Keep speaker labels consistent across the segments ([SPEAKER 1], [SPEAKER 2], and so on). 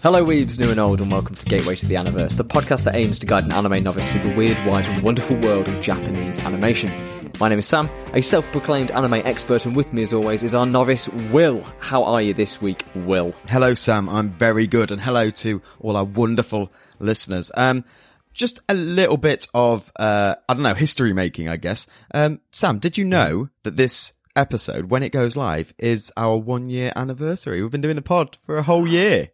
[SPEAKER 1] Hello, weebs, new and old, and welcome to Gateway to the Aniverse, the podcast that aims to guide an anime novice through the weird, wide, and wonderful world of Japanese animation. My name is Sam, a self-proclaimed anime expert, and with me, as always, is our novice Will. How are you this week, Will?
[SPEAKER 2] Hello, Sam. I'm very good, and hello to all our wonderful listeners. Um, just a little bit of uh, I don't know history making, I guess. Um, Sam, did you know that this episode, when it goes live, is our one year anniversary? We've been doing the pod for a whole year.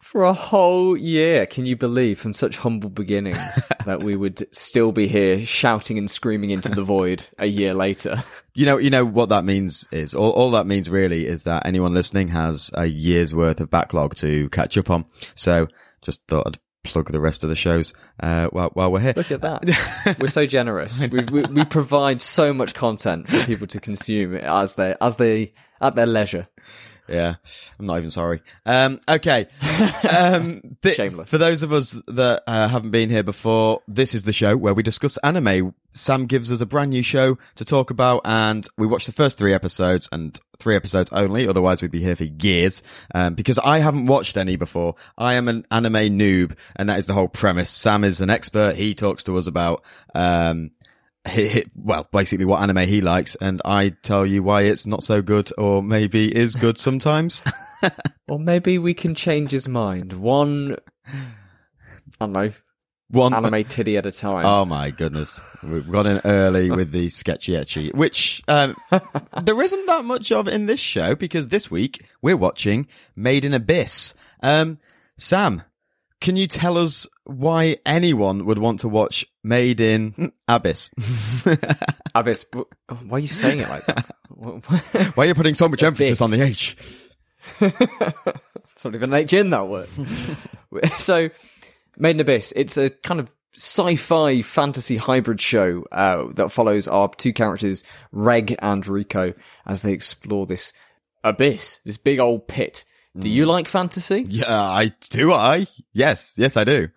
[SPEAKER 1] For a whole year, can you believe, from such humble beginnings, that we would still be here shouting and screaming into the void a year later?
[SPEAKER 2] You know, you know what that means is all, all that means really is that anyone listening has a year's worth of backlog to catch up on. So just thought I'd plug the rest of the shows uh, while, while we're here.
[SPEAKER 1] Look at that. We're so generous. We, we, we provide so much content for people to consume as they as they at their leisure.
[SPEAKER 2] Yeah, I'm not even sorry. Um, okay. Um, th-
[SPEAKER 1] Shameless.
[SPEAKER 2] For those of us that uh, haven't been here before, this is the show where we discuss anime. Sam gives us a brand new show to talk about, and we watch the first three episodes and three episodes only. Otherwise, we'd be here for years. Um, because I haven't watched any before. I am an anime noob, and that is the whole premise. Sam is an expert. He talks to us about um, well, basically what anime he likes, and I tell you why it's not so good, or maybe is good sometimes.
[SPEAKER 1] Or maybe we can change his mind. One, I don't know,
[SPEAKER 2] One
[SPEAKER 1] anime titty at a time.
[SPEAKER 2] Oh my goodness, we've got in early with the sketchy etchy, which um, there isn't that much of in this show because this week we're watching Made in Abyss. Um, Sam, can you tell us why anyone would want to watch Made in Abyss?
[SPEAKER 1] Abyss, why are you saying it like that?
[SPEAKER 2] why are you putting so much emphasis on the H?
[SPEAKER 1] it's not even an H in that word. so, Made in Abyss, it's a kind of sci-fi fantasy hybrid show uh, that follows our two characters, Reg and Riko, as they explore this abyss, this big old pit. Do you like fantasy?
[SPEAKER 2] Yeah, I do. I yes, yes, I do.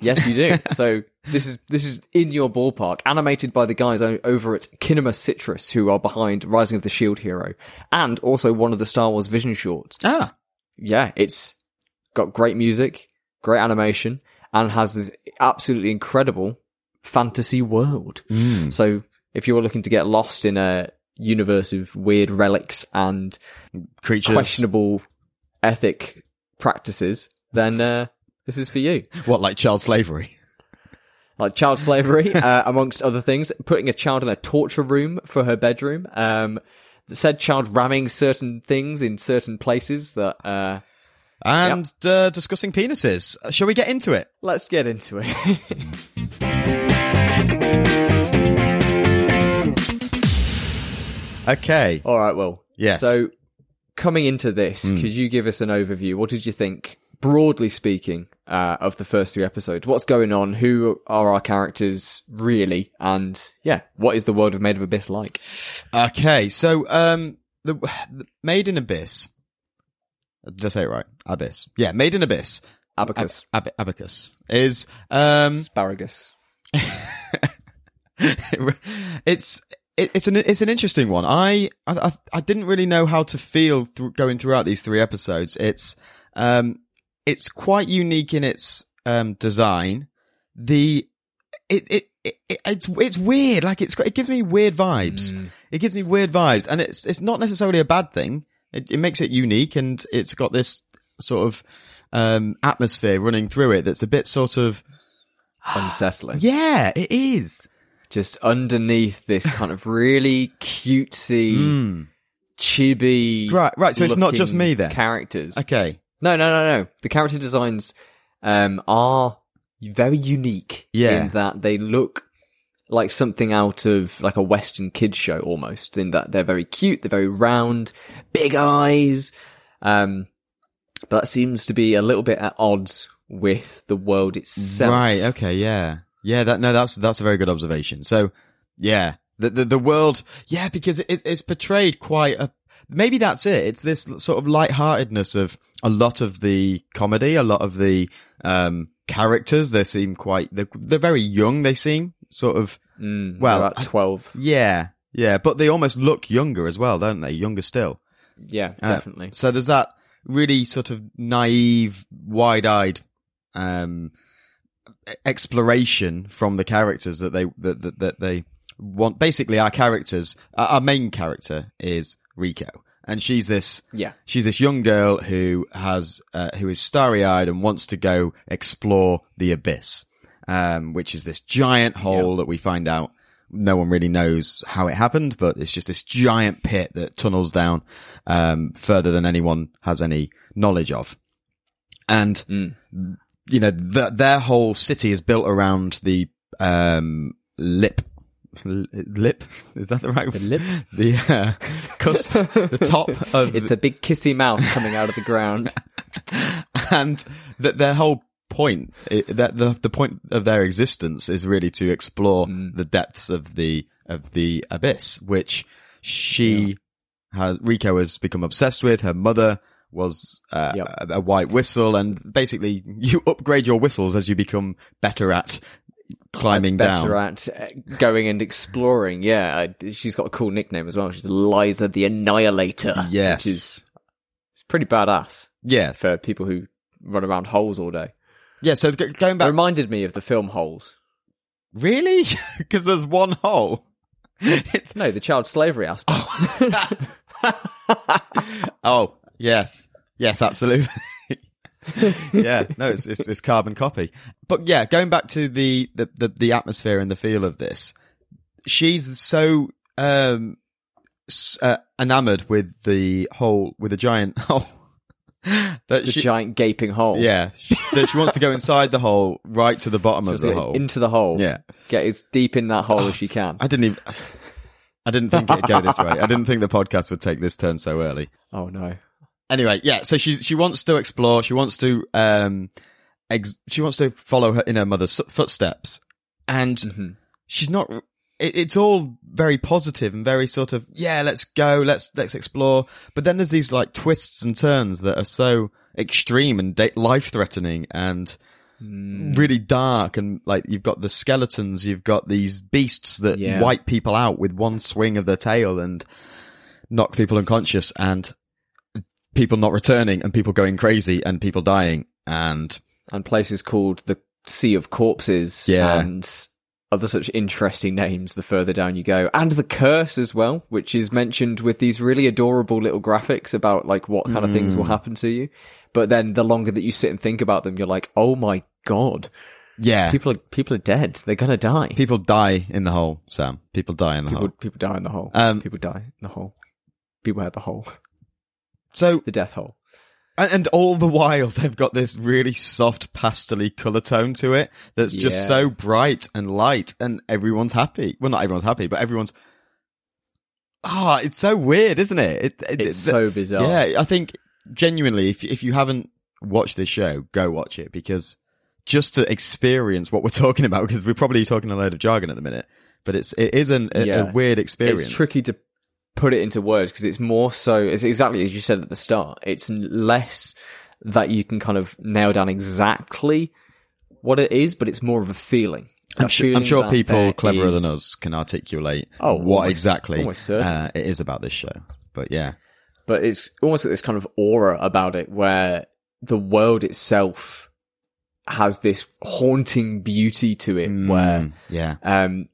[SPEAKER 1] Yes, you do. so this is this is in your ballpark, animated by the guys over at Kinema Citrus, who are behind Rising of the Shield Hero, and also one of the Star Wars Vision shorts.
[SPEAKER 2] Ah,
[SPEAKER 1] Yeah, it's got great music, great animation, and has this absolutely incredible fantasy world. So if you're looking to get lost in a universe of weird relics and
[SPEAKER 2] creatures.
[SPEAKER 1] questionable ethic practices, then uh, this is for you.
[SPEAKER 2] What like child slavery?
[SPEAKER 1] like child slavery, uh, amongst other things, putting a child in a torture room for her bedroom. Um, said child ramming certain things in certain places that. Uh,
[SPEAKER 2] And uh, discussing penises. Uh, Shall we get into it?
[SPEAKER 1] let's get into it.
[SPEAKER 2] Okay.
[SPEAKER 1] All right, well,
[SPEAKER 2] Yes.
[SPEAKER 1] So coming into this, could you give us an overview? What did you think, broadly speaking, uh, of the first three episodes? What's going on? Who are our characters really? And yeah, what is the world of Made of Abyss like?
[SPEAKER 2] Okay, so um, the, the Made in Abyss. Did I say it right? Abyss. Yeah, Made in Abyss.
[SPEAKER 1] Abacus,
[SPEAKER 2] Ab- abacus is um,
[SPEAKER 1] asparagus.
[SPEAKER 2] it's it, it's an it's an interesting one. I I I didn't really know how to feel through, going throughout these three episodes. It's um it's quite unique in its um design. The it it. it it's it's weird. Like it's it gives me weird vibes. It gives me weird vibes, and it's it's not necessarily a bad thing. It, it makes it unique, and it's got this sort of um atmosphere running through it that's a bit sort of
[SPEAKER 1] Unsettling.
[SPEAKER 2] yeah, it is.
[SPEAKER 1] Just underneath this kind of really cutesy, chibi.
[SPEAKER 2] Hmm. Right, right, so it's not just me then.
[SPEAKER 1] Characters.
[SPEAKER 2] Okay.
[SPEAKER 1] No, no, no, no. The character designs um, are very unique
[SPEAKER 2] Yeah.
[SPEAKER 1] in that they look like something out of like a Western kids show almost. In that they're very cute, they're very round, big eyes. Um, but that seems to be a little bit at odds with the world itself.
[SPEAKER 2] Right. Okay. Yeah. Yeah. That no. That's that's a very good observation. So, yeah, the the, the world. Yeah, because it, it's portrayed quite a. Maybe that's it. It's this sort of lightheartedness of a lot of the comedy, a lot of the um characters. They seem quite. They're, they're very young. They seem sort of.
[SPEAKER 1] Mm,
[SPEAKER 2] Well,
[SPEAKER 1] about
[SPEAKER 2] I-
[SPEAKER 1] twelve.
[SPEAKER 2] Yeah. Yeah. But they almost look younger as well, don't they? Younger still.
[SPEAKER 1] Yeah,
[SPEAKER 2] Uh,
[SPEAKER 1] definitely.
[SPEAKER 2] So there's that really sort of naive, wide-eyed um, exploration from the characters that they that, that, that they want. Basically, our characters, our main character is Riko, and she's this
[SPEAKER 1] Yeah.
[SPEAKER 2] she's this young girl who has uh, who is starry-eyed and wants to go explore the abyss, um, which is this giant hole that we find out no one really knows how it happened, but it's just this giant pit that tunnels down um, further than anyone has any knowledge of, and you know th- their whole city is built around the um, lip. Lip is that the right the
[SPEAKER 1] lip?
[SPEAKER 2] the uh, cusp the top of
[SPEAKER 1] It's a big kissy mouth coming out of the ground.
[SPEAKER 2] and that their whole point that the the point of their existence is really to explore the depths of the of the abyss which she has Riko has become obsessed with her mother was uh,
[SPEAKER 1] Yep.
[SPEAKER 2] a, a white whistle and basically you upgrade your whistles as you become better at climbing
[SPEAKER 1] Better
[SPEAKER 2] down
[SPEAKER 1] at uh, going and exploring. Yeah, I, she's got a cool nickname as well. She's Lyza the Annihilator.
[SPEAKER 2] Yes.
[SPEAKER 1] which is it's pretty badass
[SPEAKER 2] yes
[SPEAKER 1] for people who run around holes all day.
[SPEAKER 2] yeah so going
[SPEAKER 1] It
[SPEAKER 2] back
[SPEAKER 1] reminded me of the film Holes.
[SPEAKER 2] really because there's one hole it's
[SPEAKER 1] No, the child slavery aspect.
[SPEAKER 2] Oh, yes. Yes, absolutely. yeah, no, it's, it's it's carbon copy. But yeah, going back to the, the, the, the atmosphere and the feel of this, she's so um uh, enamored with the whole with the giant hole that
[SPEAKER 1] the
[SPEAKER 2] she
[SPEAKER 1] giant gaping hole.
[SPEAKER 2] yeah she, that she wants to go inside the hole right to the bottom of the hole.
[SPEAKER 1] into the hole.
[SPEAKER 2] Yeah.
[SPEAKER 1] get as deep in that hole as she can.
[SPEAKER 2] I didn't even. I didn't think it'd go this way. I didn't think the podcast would take this turn so early.
[SPEAKER 1] Oh no.
[SPEAKER 2] Anyway, yeah. So she she wants to explore. She wants to um, ex- she wants to follow her in her mother's footsteps, and
[SPEAKER 1] Mm-hmm.
[SPEAKER 2] she's not. It, it's all very positive and very sort of yeah. Let's go. Let's let's explore. But then there's these like twists and turns that are so extreme and da- life threatening and. Really dark and like you've got the skeletons, you've got these beasts that
[SPEAKER 1] Yeah.
[SPEAKER 2] wipe people out with one swing of their tail and knock people unconscious and people not returning and people going crazy and people dying and
[SPEAKER 1] and places called the Sea of Corpses
[SPEAKER 2] Yeah.
[SPEAKER 1] and other such interesting names the further down you go. And the curse as well, which is mentioned with these really adorable little graphics about like what kind of things
[SPEAKER 2] Mm.
[SPEAKER 1] will happen to you. But then the longer that you sit and think about them, you're like, oh my god,
[SPEAKER 2] yeah
[SPEAKER 1] people are people are dead. They're gonna die.
[SPEAKER 2] people die in the hole sam people die in the
[SPEAKER 1] People
[SPEAKER 2] hole
[SPEAKER 1] people die in the hole.
[SPEAKER 2] Um,
[SPEAKER 1] people die in the hole. Beware the hole.
[SPEAKER 2] so
[SPEAKER 1] The death hole.
[SPEAKER 2] and, and all the while they've got this really soft pastely color tone to it that's just so bright and light and everyone's happy well not everyone's happy but everyone's ah it's so weird isn't it, it, it
[SPEAKER 1] It's so bizarre.
[SPEAKER 2] Yeah, I think genuinely, if if you haven't watched this show, go watch it because just to experience what we're talking about, because we're probably talking a load of jargon at the minute, but it's it is an, a, a weird experience.
[SPEAKER 1] It's tricky to put it into words because it's more so. It's exactly as you said at the start. It's less that you can kind of nail down exactly what it is, but it's more of a feeling.
[SPEAKER 2] I'm sure, I'm sure people cleverer
[SPEAKER 1] is-
[SPEAKER 2] than us can articulate
[SPEAKER 1] Oh,
[SPEAKER 2] what
[SPEAKER 1] almost-
[SPEAKER 2] exactly
[SPEAKER 1] almost
[SPEAKER 2] uh, it is about this show. But yeah,
[SPEAKER 1] but it's almost like this kind of aura about it where the world itself has this haunting beauty to it where
[SPEAKER 2] Mm, yeah,
[SPEAKER 1] um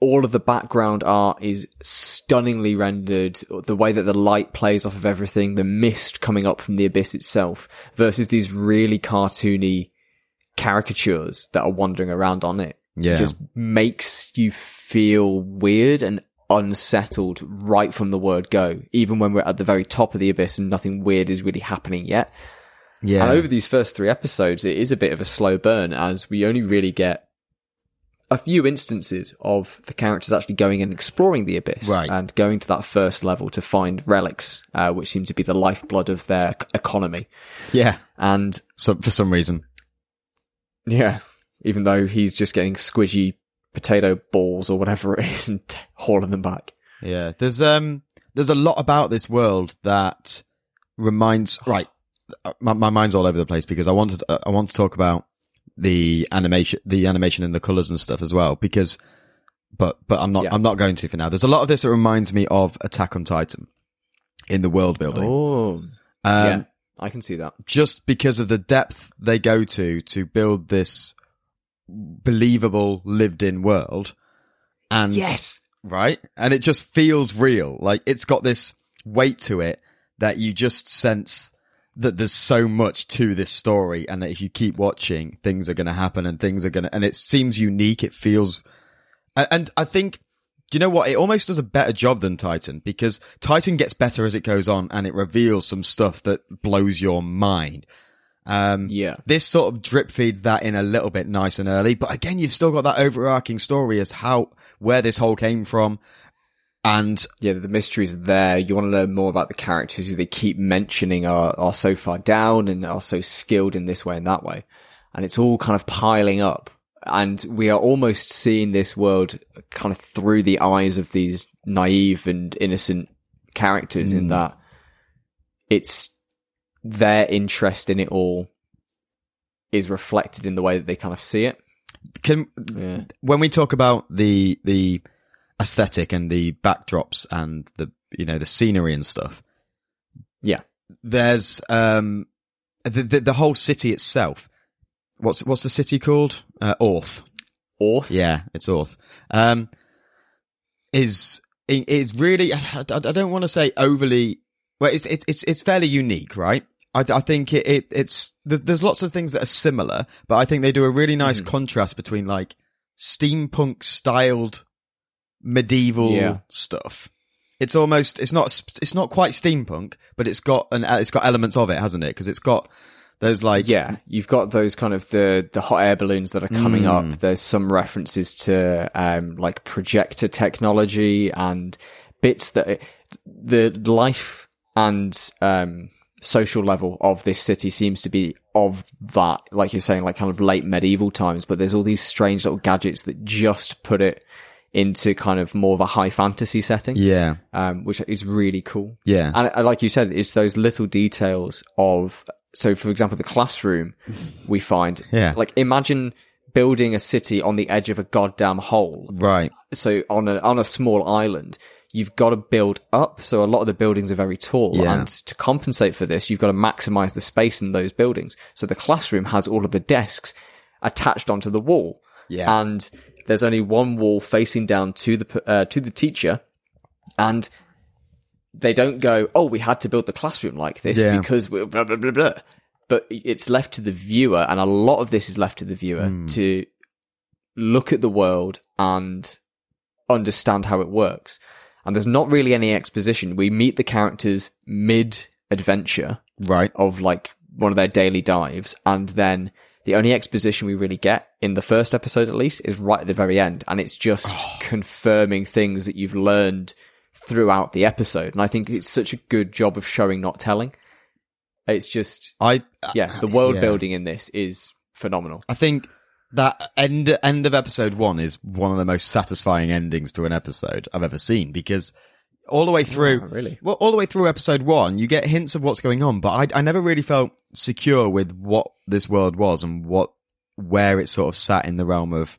[SPEAKER 1] all of the background art is stunningly rendered. The way that the light plays off of everything the mist coming up from the abyss itself versus these really cartoony caricatures that are wandering around on it.
[SPEAKER 2] Yeah,
[SPEAKER 1] just makes you feel weird and unsettled right from the word go even when we're at the very top of the abyss and nothing weird is really happening yet.
[SPEAKER 2] Yeah.
[SPEAKER 1] and over these first three episodes, it is a bit of a slow burn as we only really get a few instances of the characters actually going and exploring the abyss
[SPEAKER 2] Right.
[SPEAKER 1] and going to that first level to find relics, uh, which seem to be the lifeblood of their economy.
[SPEAKER 2] yeah.
[SPEAKER 1] And
[SPEAKER 2] So for some reason,
[SPEAKER 1] yeah, even though he's just getting squidgy potato balls or whatever it is and t- hauling them back.
[SPEAKER 2] Yeah, there's um there's a lot about this world that reminds right. uh, My, my mind's all over the place because I wanted uh, I want to talk about the animation the animation and the colors and stuff as well because but but I'm not
[SPEAKER 1] Yeah.
[SPEAKER 2] I'm not going to for now. There's a lot of this that reminds me of Attack on Titan in the world building.
[SPEAKER 1] Oh,
[SPEAKER 2] Um,
[SPEAKER 1] yeah, I can see that.
[SPEAKER 2] just because of the depth they go to to build this believable lived in world. And yes, right? And it just feels real. Like it's got this weight to it that you just sense that there's so much to this story and that if you keep watching, things are going to happen and things are going to, and it seems unique. It feels, and, I think, do you know what? It almost does a better job than Titan because Titan gets better as it goes on and it reveals some stuff that blows your mind. Um,
[SPEAKER 1] Yeah.
[SPEAKER 2] this sort of drip feeds that in a little bit nice and early, but again, you've still got that overarching story as how, where this whole came from. And
[SPEAKER 1] Yeah, the mysteries are there. You want to learn more about the characters who they keep mentioning are, are so far down and are so skilled in this way and that way. And it's all kind of piling up. And we are almost seeing this world kind of through the eyes of these naive and innocent characters in hmm. that it's their interest in it all is reflected in the way that they kind of see it.
[SPEAKER 2] can,
[SPEAKER 1] Yeah.
[SPEAKER 2] when we talk about the the aesthetic and the backdrops and the you know the scenery and stuff
[SPEAKER 1] Yeah.
[SPEAKER 2] there's um the the, the whole city itself what's what's the city called uh, Orth
[SPEAKER 1] Orth.
[SPEAKER 2] yeah it's Orth um is is really I, I don't want to say overly well it's it's it's, it's fairly unique right I, I think it, it it's th- there's lots of things that are similar but I think they do a really nice
[SPEAKER 1] Mm.
[SPEAKER 2] contrast between like steampunk styled medieval
[SPEAKER 1] Yeah.
[SPEAKER 2] stuff it's almost it's not it's not quite steampunk but it's got an it's got elements of it hasn't it because it's got there's like
[SPEAKER 1] Yeah, you've got those kind of the the hot air balloons that are coming
[SPEAKER 2] Mm.
[SPEAKER 1] up. There's some references to um like projector technology and bits that it, the life and um social level of this city seems to be of that like you're saying like kind of late medieval times but there's all these strange little gadgets that just put it into kind of more of a high fantasy setting
[SPEAKER 2] yeah
[SPEAKER 1] um which is really cool
[SPEAKER 2] yeah
[SPEAKER 1] and uh, like you said, it's those little details of. So, for example, the classroom we find.
[SPEAKER 2] Yeah.
[SPEAKER 1] Like, imagine building a city on the edge of a goddamn hole.
[SPEAKER 2] right
[SPEAKER 1] So, on a on a small island, you've got to build up. So, a lot of the buildings are very tall,
[SPEAKER 2] Yeah.
[SPEAKER 1] and to compensate for this, you've got to maximize the space in those buildings. So, the classroom has all of the desks attached onto the wall
[SPEAKER 2] yeah
[SPEAKER 1] and there's only one wall facing down to the uh, to the teacher, and they don't go, "Oh, we had to build the classroom like this
[SPEAKER 2] Yeah.
[SPEAKER 1] because blah blah blah blah." But it's left to the viewer, and a lot of this is left to the viewer
[SPEAKER 2] Hmm.
[SPEAKER 1] to look at the world and understand how it works. And there's not really any exposition. We meet the characters mid adventure,
[SPEAKER 2] right
[SPEAKER 1] of like one of their daily dives and then the only exposition we really get in the first episode at least is right at the very end and it's just oh. confirming things that you've learned throughout the episode and i think it's such a good job of showing not telling. It's just
[SPEAKER 2] I
[SPEAKER 1] yeah the uh, world
[SPEAKER 2] yeah.
[SPEAKER 1] building in this is phenomenal.
[SPEAKER 2] I think that end end of episode one is one of the most satisfying endings to an episode I've ever seen because all the way through,
[SPEAKER 1] Oh, really?
[SPEAKER 2] well, all the way through episode one, you get hints of what's going on, but I, I never really felt secure with what this world was and what where it sort of sat in the realm of.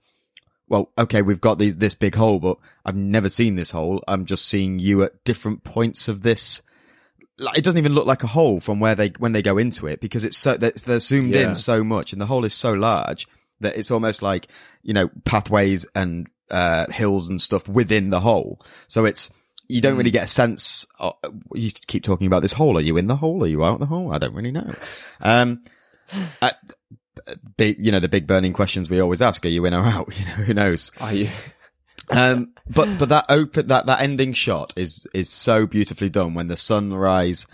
[SPEAKER 2] Well, okay, we've got these, this big hole, but I've never seen this hole. I'm just seeing you at different points of this like, it doesn't even look like a hole from where they when they go into it because it's so they're, they're zoomed
[SPEAKER 1] Yeah.
[SPEAKER 2] in so much and the hole is so large that it's almost like you know pathways and uh, hills and stuff within the hole. So it's you don't really get a sense. Of, you keep talking about this hole. Are you in the hole? Are you out the hole? I don't really know. Um, uh, big, you know the big burning questions we always ask: Are you in or out? You know, who knows?
[SPEAKER 1] are you
[SPEAKER 2] Um, but but that open that that ending shot is is so beautifully done when the sunrise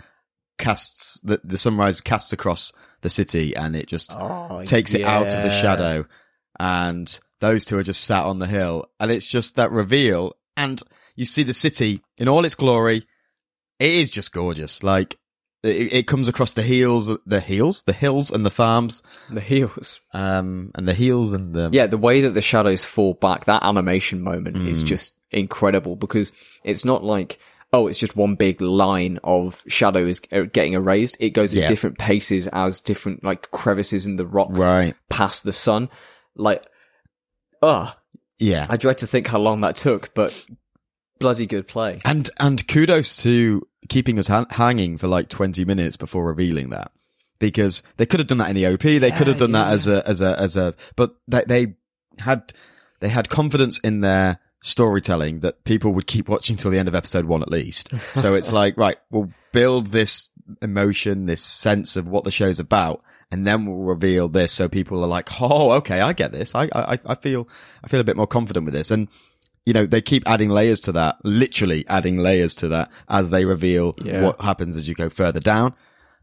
[SPEAKER 2] casts the the sunrise casts across the city and it just
[SPEAKER 1] oh,
[SPEAKER 2] takes it out of the shadow and those two are just sat on the hill and it's just that reveal and you see the city in all its glory it is just gorgeous like it, it comes across the heels, the hills the hills and the farms
[SPEAKER 1] the heels
[SPEAKER 2] um and the heels and the
[SPEAKER 1] yeah, the way that the shadows fall back, that animation moment is
[SPEAKER 2] Mm.
[SPEAKER 1] just incredible because it's not like, oh, it's just one big line of shadows uh, getting erased. It goes at
[SPEAKER 2] Yeah.
[SPEAKER 1] different paces as different like crevices in the rock
[SPEAKER 2] right
[SPEAKER 1] past the sun. Like, ah,
[SPEAKER 2] yeah
[SPEAKER 1] I dread to think how long that took, but bloody good play.
[SPEAKER 2] And and kudos to keeping us ha- hanging for like 20 minutes before revealing that. Because they could have done that in the OP, they could have done that as a, as a, as a, but they, they had, they had confidence in their storytelling that people would keep watching till the end of episode one at least. So it's like, right, we'll build this emotion, this sense of what the show's about, and then we'll reveal this so people are like, oh, okay, I get this. I, I, I feel, I feel a bit more confident with this. And, you know, they keep adding layers to that, literally adding layers to that as they reveal
[SPEAKER 1] Yeah.
[SPEAKER 2] what happens as you go further down.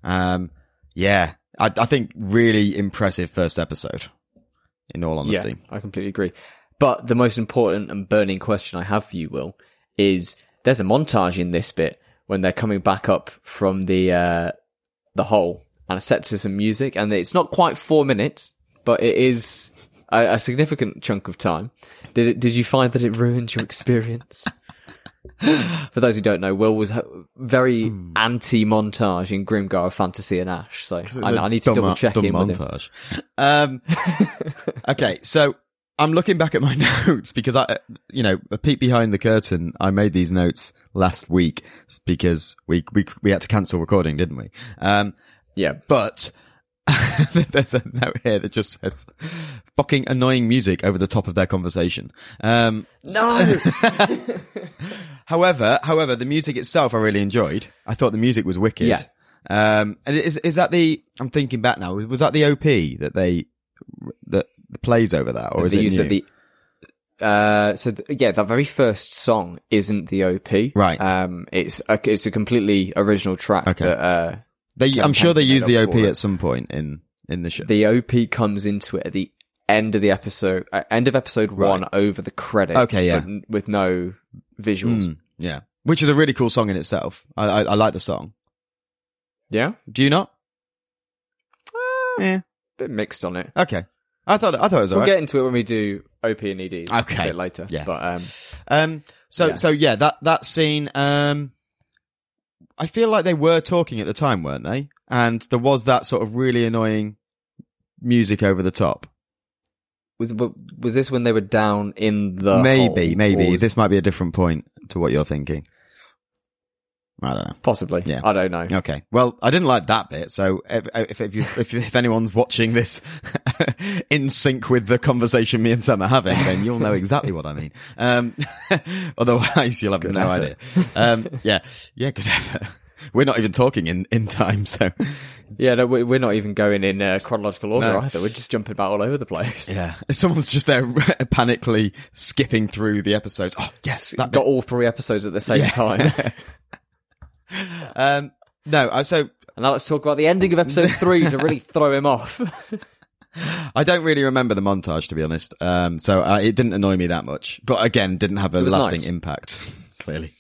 [SPEAKER 2] Um, yeah, I, I think really impressive first episode. In all honesty,
[SPEAKER 1] Yeah, I completely agree. But the most important and burning question I have for you, Will, is there's a montage in this bit when they're coming back up from the uh, the hole and it's set to some music, and it's not quite four minutes, but it is a, a significant chunk of time. Did it, did you find that it ruined your experience? For those who don't know, Will was very
[SPEAKER 2] Hmm.
[SPEAKER 1] anti-montage in Grimgar of Fantasy and Ash, so I, I need to double check in
[SPEAKER 2] montage. Um, okay, so I'm looking back at my notes because I, you know, a peek behind the curtain. I made these notes last week because we we we had to cancel recording, didn't we? Um,
[SPEAKER 1] Yeah,
[SPEAKER 2] but there's a note here that just says "fucking annoying music" over the top of their conversation. Um,
[SPEAKER 1] no.
[SPEAKER 2] However, however, the music itself I really enjoyed. I thought the music was wicked.
[SPEAKER 1] Yeah.
[SPEAKER 2] Um, and is is that the? I'm thinking back now. Was that the OP that they that plays over that, or is
[SPEAKER 1] the
[SPEAKER 2] it
[SPEAKER 1] use
[SPEAKER 2] new?
[SPEAKER 1] of the uh so th- yeah that very first song isn't the op
[SPEAKER 2] Right.
[SPEAKER 1] um it's a, it's a completely original track
[SPEAKER 2] Okay.
[SPEAKER 1] that uh
[SPEAKER 2] they, I'm sure they use the OP at some point in in the show.
[SPEAKER 1] the op comes into it at the end of the episode uh, end of episode one over the credits
[SPEAKER 2] Okay, yeah.
[SPEAKER 1] n- with no visuals
[SPEAKER 2] Mm, yeah, which is a really cool song in itself. I I, I like the song.
[SPEAKER 1] yeah
[SPEAKER 2] Do you not? yeah.
[SPEAKER 1] bit mixed on it
[SPEAKER 2] Okay. I thought I thought it was alright.
[SPEAKER 1] we'll
[SPEAKER 2] alright.
[SPEAKER 1] get into it when we do op and ed
[SPEAKER 2] Okay.
[SPEAKER 1] a bit later
[SPEAKER 2] Yeah,
[SPEAKER 1] but um
[SPEAKER 2] Um. So
[SPEAKER 1] Yeah.
[SPEAKER 2] so yeah, that that scene. Um. I feel like they were talking at the time, weren't they? And there was that sort of really annoying music over the top.
[SPEAKER 1] was was this when they were down in the
[SPEAKER 2] maybe,
[SPEAKER 1] hole,
[SPEAKER 2] maybe
[SPEAKER 1] was-
[SPEAKER 2] this might be a different point to what you're thinking. I don't know.
[SPEAKER 1] possibly
[SPEAKER 2] Yeah.
[SPEAKER 1] i don't know
[SPEAKER 2] Okay. Well, I didn't like that bit. So if if if, you, if, if anyone's watching this in sync with the conversation me and Sam are having, then you'll know exactly what I mean. Um, otherwise, you'll have
[SPEAKER 1] Good
[SPEAKER 2] no
[SPEAKER 1] effort.
[SPEAKER 2] idea. Um, yeah, yeah, good effort. We're not even talking in, in time, so
[SPEAKER 1] Yeah, no, we- we're not even going in uh, chronological order
[SPEAKER 2] No.
[SPEAKER 1] either. We're just jumping about all over the place.
[SPEAKER 2] yeah. Someone's just there panically skipping through the episodes. Oh, yes, that
[SPEAKER 1] Got
[SPEAKER 2] bit.
[SPEAKER 1] all three episodes at the same
[SPEAKER 2] Yeah.
[SPEAKER 1] time.
[SPEAKER 2] Um, no, I- so
[SPEAKER 1] and now let's talk about the ending of episode three to really throw him off.
[SPEAKER 2] I don't really remember the montage, to be honest. Um, so uh, it didn't annoy me that much. But again, didn't have a lasting
[SPEAKER 1] nice.
[SPEAKER 2] impact. Clearly,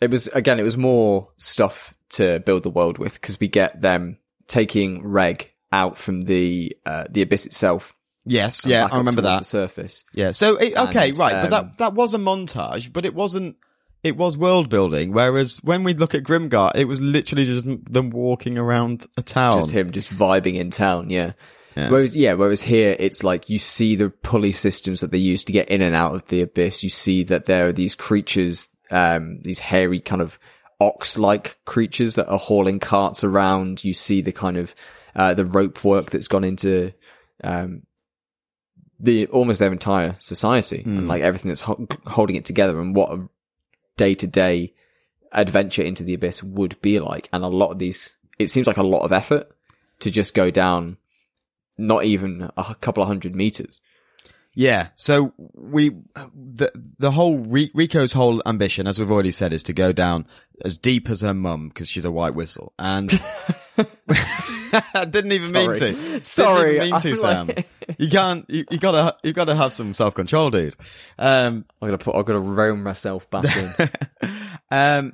[SPEAKER 1] it was again, it was more stuff to build the world with because we get them taking Reg out from the uh, the abyss itself.
[SPEAKER 2] yes, yeah, I remember that.
[SPEAKER 1] The surface.
[SPEAKER 2] Yeah. So it, okay,
[SPEAKER 1] And,
[SPEAKER 2] right, but
[SPEAKER 1] um,
[SPEAKER 2] that that was a montage, but it wasn't. It was world building. Whereas when we look at Grimgar, it was literally just them walking around a town.
[SPEAKER 1] Just him, just vibing in town. Yeah.
[SPEAKER 2] Yeah.
[SPEAKER 1] Whereas, yeah, whereas here it's like you see the pulley systems that they use to get in and out of the abyss. You see that there are these creatures, um, these hairy kind of ox-like creatures that are hauling carts around. You see the kind of uh, the rope work that's gone into um, the almost their entire society and like everything that's ho- holding it together and what a day-to-day adventure into the abyss would be like. And a lot of these, it seems like a lot of effort to just go down not even a couple of hundred meters.
[SPEAKER 2] Yeah. So we, the the whole Riko's whole ambition, as we've already said, is to go down as deep as her mum because she's a white whistle, and I didn't even mean to.
[SPEAKER 1] Sorry,
[SPEAKER 2] didn't even mean to,
[SPEAKER 1] I'm
[SPEAKER 2] Sam. You can't. You, you gotta. You gotta have some self control, dude. Um,
[SPEAKER 1] I'm gonna put, I'm gonna roam myself back in.
[SPEAKER 2] um,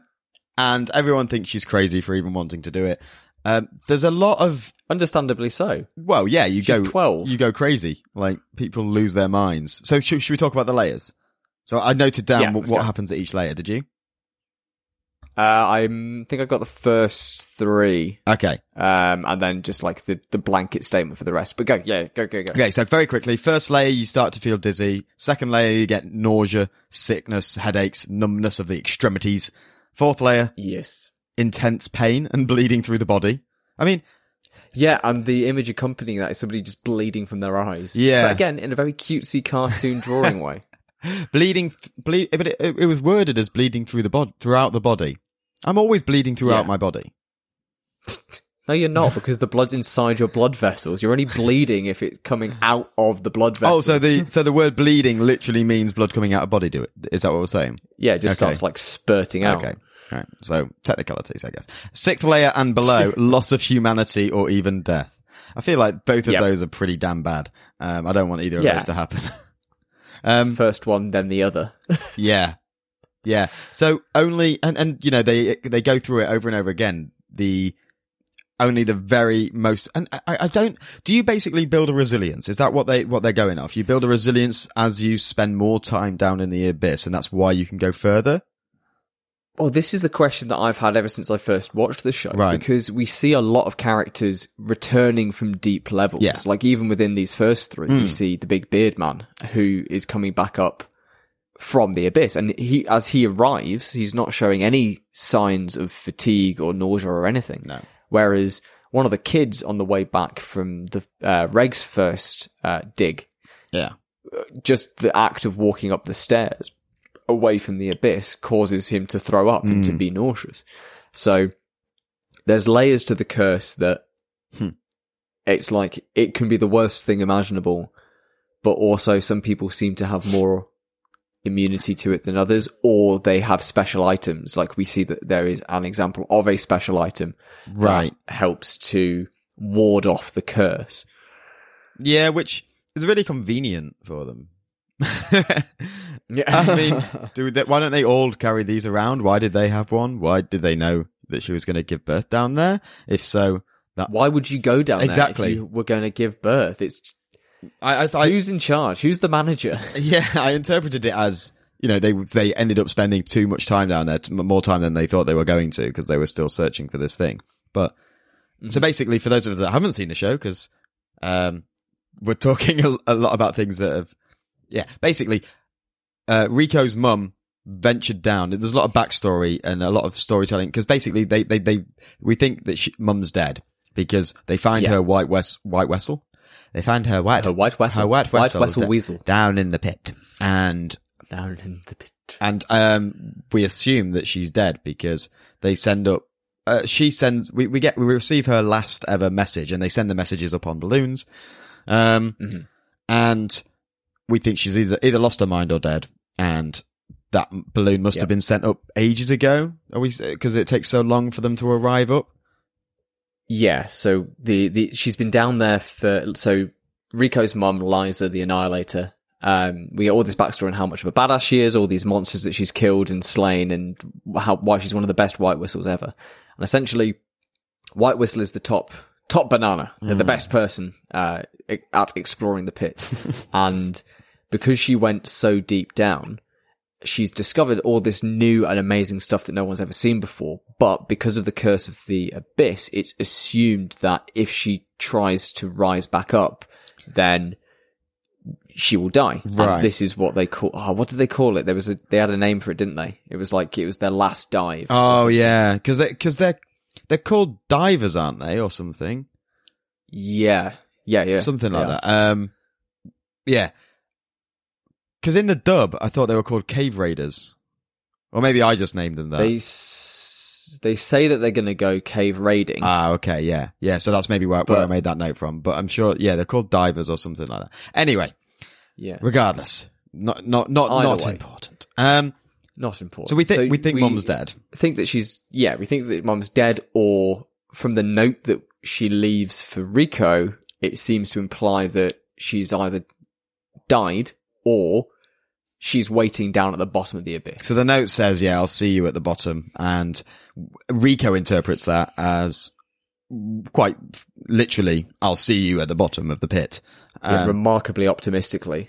[SPEAKER 2] and everyone thinks she's crazy for even wanting to do it. Um, there's a lot of
[SPEAKER 1] Understandably so.
[SPEAKER 2] well, yeah, you
[SPEAKER 1] She's
[SPEAKER 2] go
[SPEAKER 1] 12.
[SPEAKER 2] you go crazy. Like people lose their minds. So should, should we talk about the layers? So I noted down
[SPEAKER 1] Yeah,
[SPEAKER 2] what, what happens at each layer. Did you?
[SPEAKER 1] Uh, I think I got the first three,
[SPEAKER 2] Okay.
[SPEAKER 1] um, and then just like the, the blanket statement for the rest. But go, yeah, go, go, go.
[SPEAKER 2] Okay. So very quickly, first layer you start to feel dizzy. Second layer you get nausea, sickness, headaches, numbness of the extremities. Fourth layer
[SPEAKER 1] Yes.
[SPEAKER 2] intense pain and bleeding through the body. I mean,
[SPEAKER 1] Yeah, and the image accompanying that is somebody just bleeding from their eyes.
[SPEAKER 2] Yeah.
[SPEAKER 1] But again, in a very cutesy cartoon drawing way.
[SPEAKER 2] bleeding, th- bleed, but it, it was worded as bleeding through the body, throughout the body. I'm always bleeding throughout
[SPEAKER 1] Yeah.
[SPEAKER 2] my body.
[SPEAKER 1] No, you're not, because the blood's inside your blood vessels. You're only bleeding if it's coming out of the blood vessels.
[SPEAKER 2] Oh, so the so the word bleeding literally means blood coming out of body. Do it? Is that what we're saying?
[SPEAKER 1] yeah, it just
[SPEAKER 2] Okay.
[SPEAKER 1] starts like spurting out.
[SPEAKER 2] Okay. Right. So technicalities, I guess. Sixth layer and below, loss of humanity or even death. I feel like both of
[SPEAKER 1] Yep.
[SPEAKER 2] those are pretty damn bad. Um, I don't want either of
[SPEAKER 1] Yeah.
[SPEAKER 2] those to happen. um,
[SPEAKER 1] First one, then the other.
[SPEAKER 2] yeah, yeah. So only, and and you know they they go through it over and over again. The only the very most, and I, I don't. Do you basically build a resilience? Is that what they what they're going off? You build a resilience as you spend more time down in the abyss, and that's why you can go further.
[SPEAKER 1] Well, this is a question that I've had ever since I first watched the show.
[SPEAKER 2] Right.
[SPEAKER 1] Because we see a lot of characters returning from deep levels.
[SPEAKER 2] Yeah.
[SPEAKER 1] Like even within these first three,
[SPEAKER 2] Mm.
[SPEAKER 1] you see the big beard man who is coming back up from the abyss. And he, as he arrives, he's not showing any signs of fatigue or nausea or anything.
[SPEAKER 2] No.
[SPEAKER 1] Whereas one of the kids on the way back from the uh, Reg's first uh, dig
[SPEAKER 2] Yeah.
[SPEAKER 1] just the act of walking up the stairs away from the abyss causes him to throw up and to be nauseous. So there's layers to the curse that
[SPEAKER 2] Hmm.
[SPEAKER 1] it's like it can be the worst thing imaginable, but also some people seem to have more immunity to it than others, or they have special items. Like we see that there is an example of a special item
[SPEAKER 2] Right.
[SPEAKER 1] that helps to ward off the curse.
[SPEAKER 2] Yeah, which is really convenient for them.
[SPEAKER 1] Yeah.
[SPEAKER 2] I mean, do they, why don't they all carry these around? Why did they have one? Why did they know that she was going to give birth down there? If so, that
[SPEAKER 1] Why would you go down
[SPEAKER 2] Exactly.
[SPEAKER 1] there if you were going to give birth? It's
[SPEAKER 2] I, I, I
[SPEAKER 1] who's in charge? Who's the manager?
[SPEAKER 2] yeah, I interpreted it as you know they they ended up spending too much time down there, more time than they thought they were going to because they were still searching for this thing. But so basically, for those of us that haven't seen the show, because um, we're talking a, a lot about things that have, yeah, basically, uh, Riko's mum ventured down. There's a lot of backstory and a lot of storytelling because basically they they they we think that she, mum's dead because they find
[SPEAKER 1] Yeah.
[SPEAKER 2] her white west white vessel. They find her white
[SPEAKER 1] Her white vessel.
[SPEAKER 2] her white
[SPEAKER 1] White
[SPEAKER 2] vessel,
[SPEAKER 1] vessel weasel.
[SPEAKER 2] down in the pit and
[SPEAKER 1] Down in the pit.
[SPEAKER 2] and um, we assume that she's dead because they send up. Uh, she sends. We, we get we receive her last ever message, and they send the messages up on balloons. Um,
[SPEAKER 1] Mhm.
[SPEAKER 2] and we think she's either either lost her mind or dead, and that balloon must
[SPEAKER 1] Yep.
[SPEAKER 2] have been sent up ages ago. Are we? Because it takes so long for them to arrive up.
[SPEAKER 1] Yeah, so the, the she's been down there for so Riko's mum, Lyza the Annihilator. Um, we get all this backstory on how much of a badass she is, all these monsters that she's killed and slain, and how why she's one of the best White Whistles ever. And essentially, White Whistle is the top top banana, They're the best person uh, at exploring the pit, and because she went so deep down, she's discovered all this new and amazing stuff that no one's ever seen before. But because of the curse of the abyss, it's assumed that if she tries to rise back up, then she will die.
[SPEAKER 2] Right.
[SPEAKER 1] And this is what they call. Oh, what did they call it? There was a. They had a name for it, didn't they? It was like it was their last dive.
[SPEAKER 2] Oh yeah, because they because they're they're called divers, aren't they, or something?
[SPEAKER 1] yeah, yeah, yeah,
[SPEAKER 2] something like
[SPEAKER 1] yeah.
[SPEAKER 2] that. Um, yeah. Because in the dub, I thought they were called cave raiders, or maybe I just named them that.
[SPEAKER 1] They s- they say that they're going to go cave raiding.
[SPEAKER 2] Ah, okay, yeah, yeah. So that's maybe where, where I made that note from. But I'm sure, yeah, they're called divers or something like that. Anyway,
[SPEAKER 1] yeah,
[SPEAKER 2] regardless, not not not
[SPEAKER 1] Either
[SPEAKER 2] not
[SPEAKER 1] way.
[SPEAKER 2] important. Um,
[SPEAKER 1] not important.
[SPEAKER 2] so we think we think Mum's dead.
[SPEAKER 1] think that she's yeah we think that mum's dead or from the note that she leaves for rico it seems to imply that she's either died or she's waiting down at the bottom of the abyss.
[SPEAKER 2] So the note says, "Yeah, I'll see you at the bottom," and Riko interprets that as quite literally, "I'll see you at the bottom of the pit."
[SPEAKER 1] Yeah,
[SPEAKER 2] Um,
[SPEAKER 1] remarkably optimistically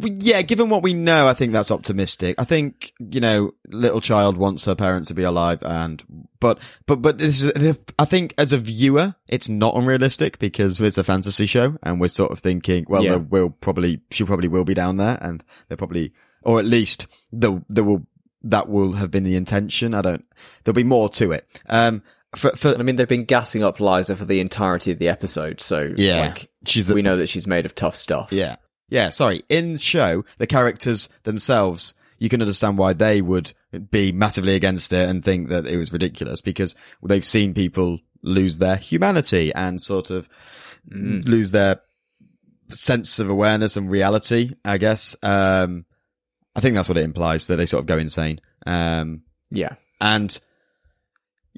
[SPEAKER 2] Yeah, given what we know, I think that's optimistic. I think you know, little child wants her parents to be alive, and but but but this is, I think as a viewer, it's not unrealistic because it's a fantasy show, and we're sort of thinking, well,
[SPEAKER 1] Yeah.
[SPEAKER 2] there will probably she probably will be down there, and they're probably, or at least there there will that will have been the intention. I don't. There'll be more to it. Um, for for
[SPEAKER 1] I mean, they've been gassing up Lyza for the entirety of the episode, so
[SPEAKER 2] yeah,
[SPEAKER 1] like,
[SPEAKER 2] she's the
[SPEAKER 1] we know that she's made of tough stuff.
[SPEAKER 2] Yeah. Yeah, sorry. In the show, the characters themselves, you can understand why they would be massively against it and think that it was ridiculous because they've seen people lose their humanity and sort of lose their sense of awareness and reality, I guess. Um, I think that's what it implies that they sort of go insane. Um,
[SPEAKER 1] Yeah.
[SPEAKER 2] and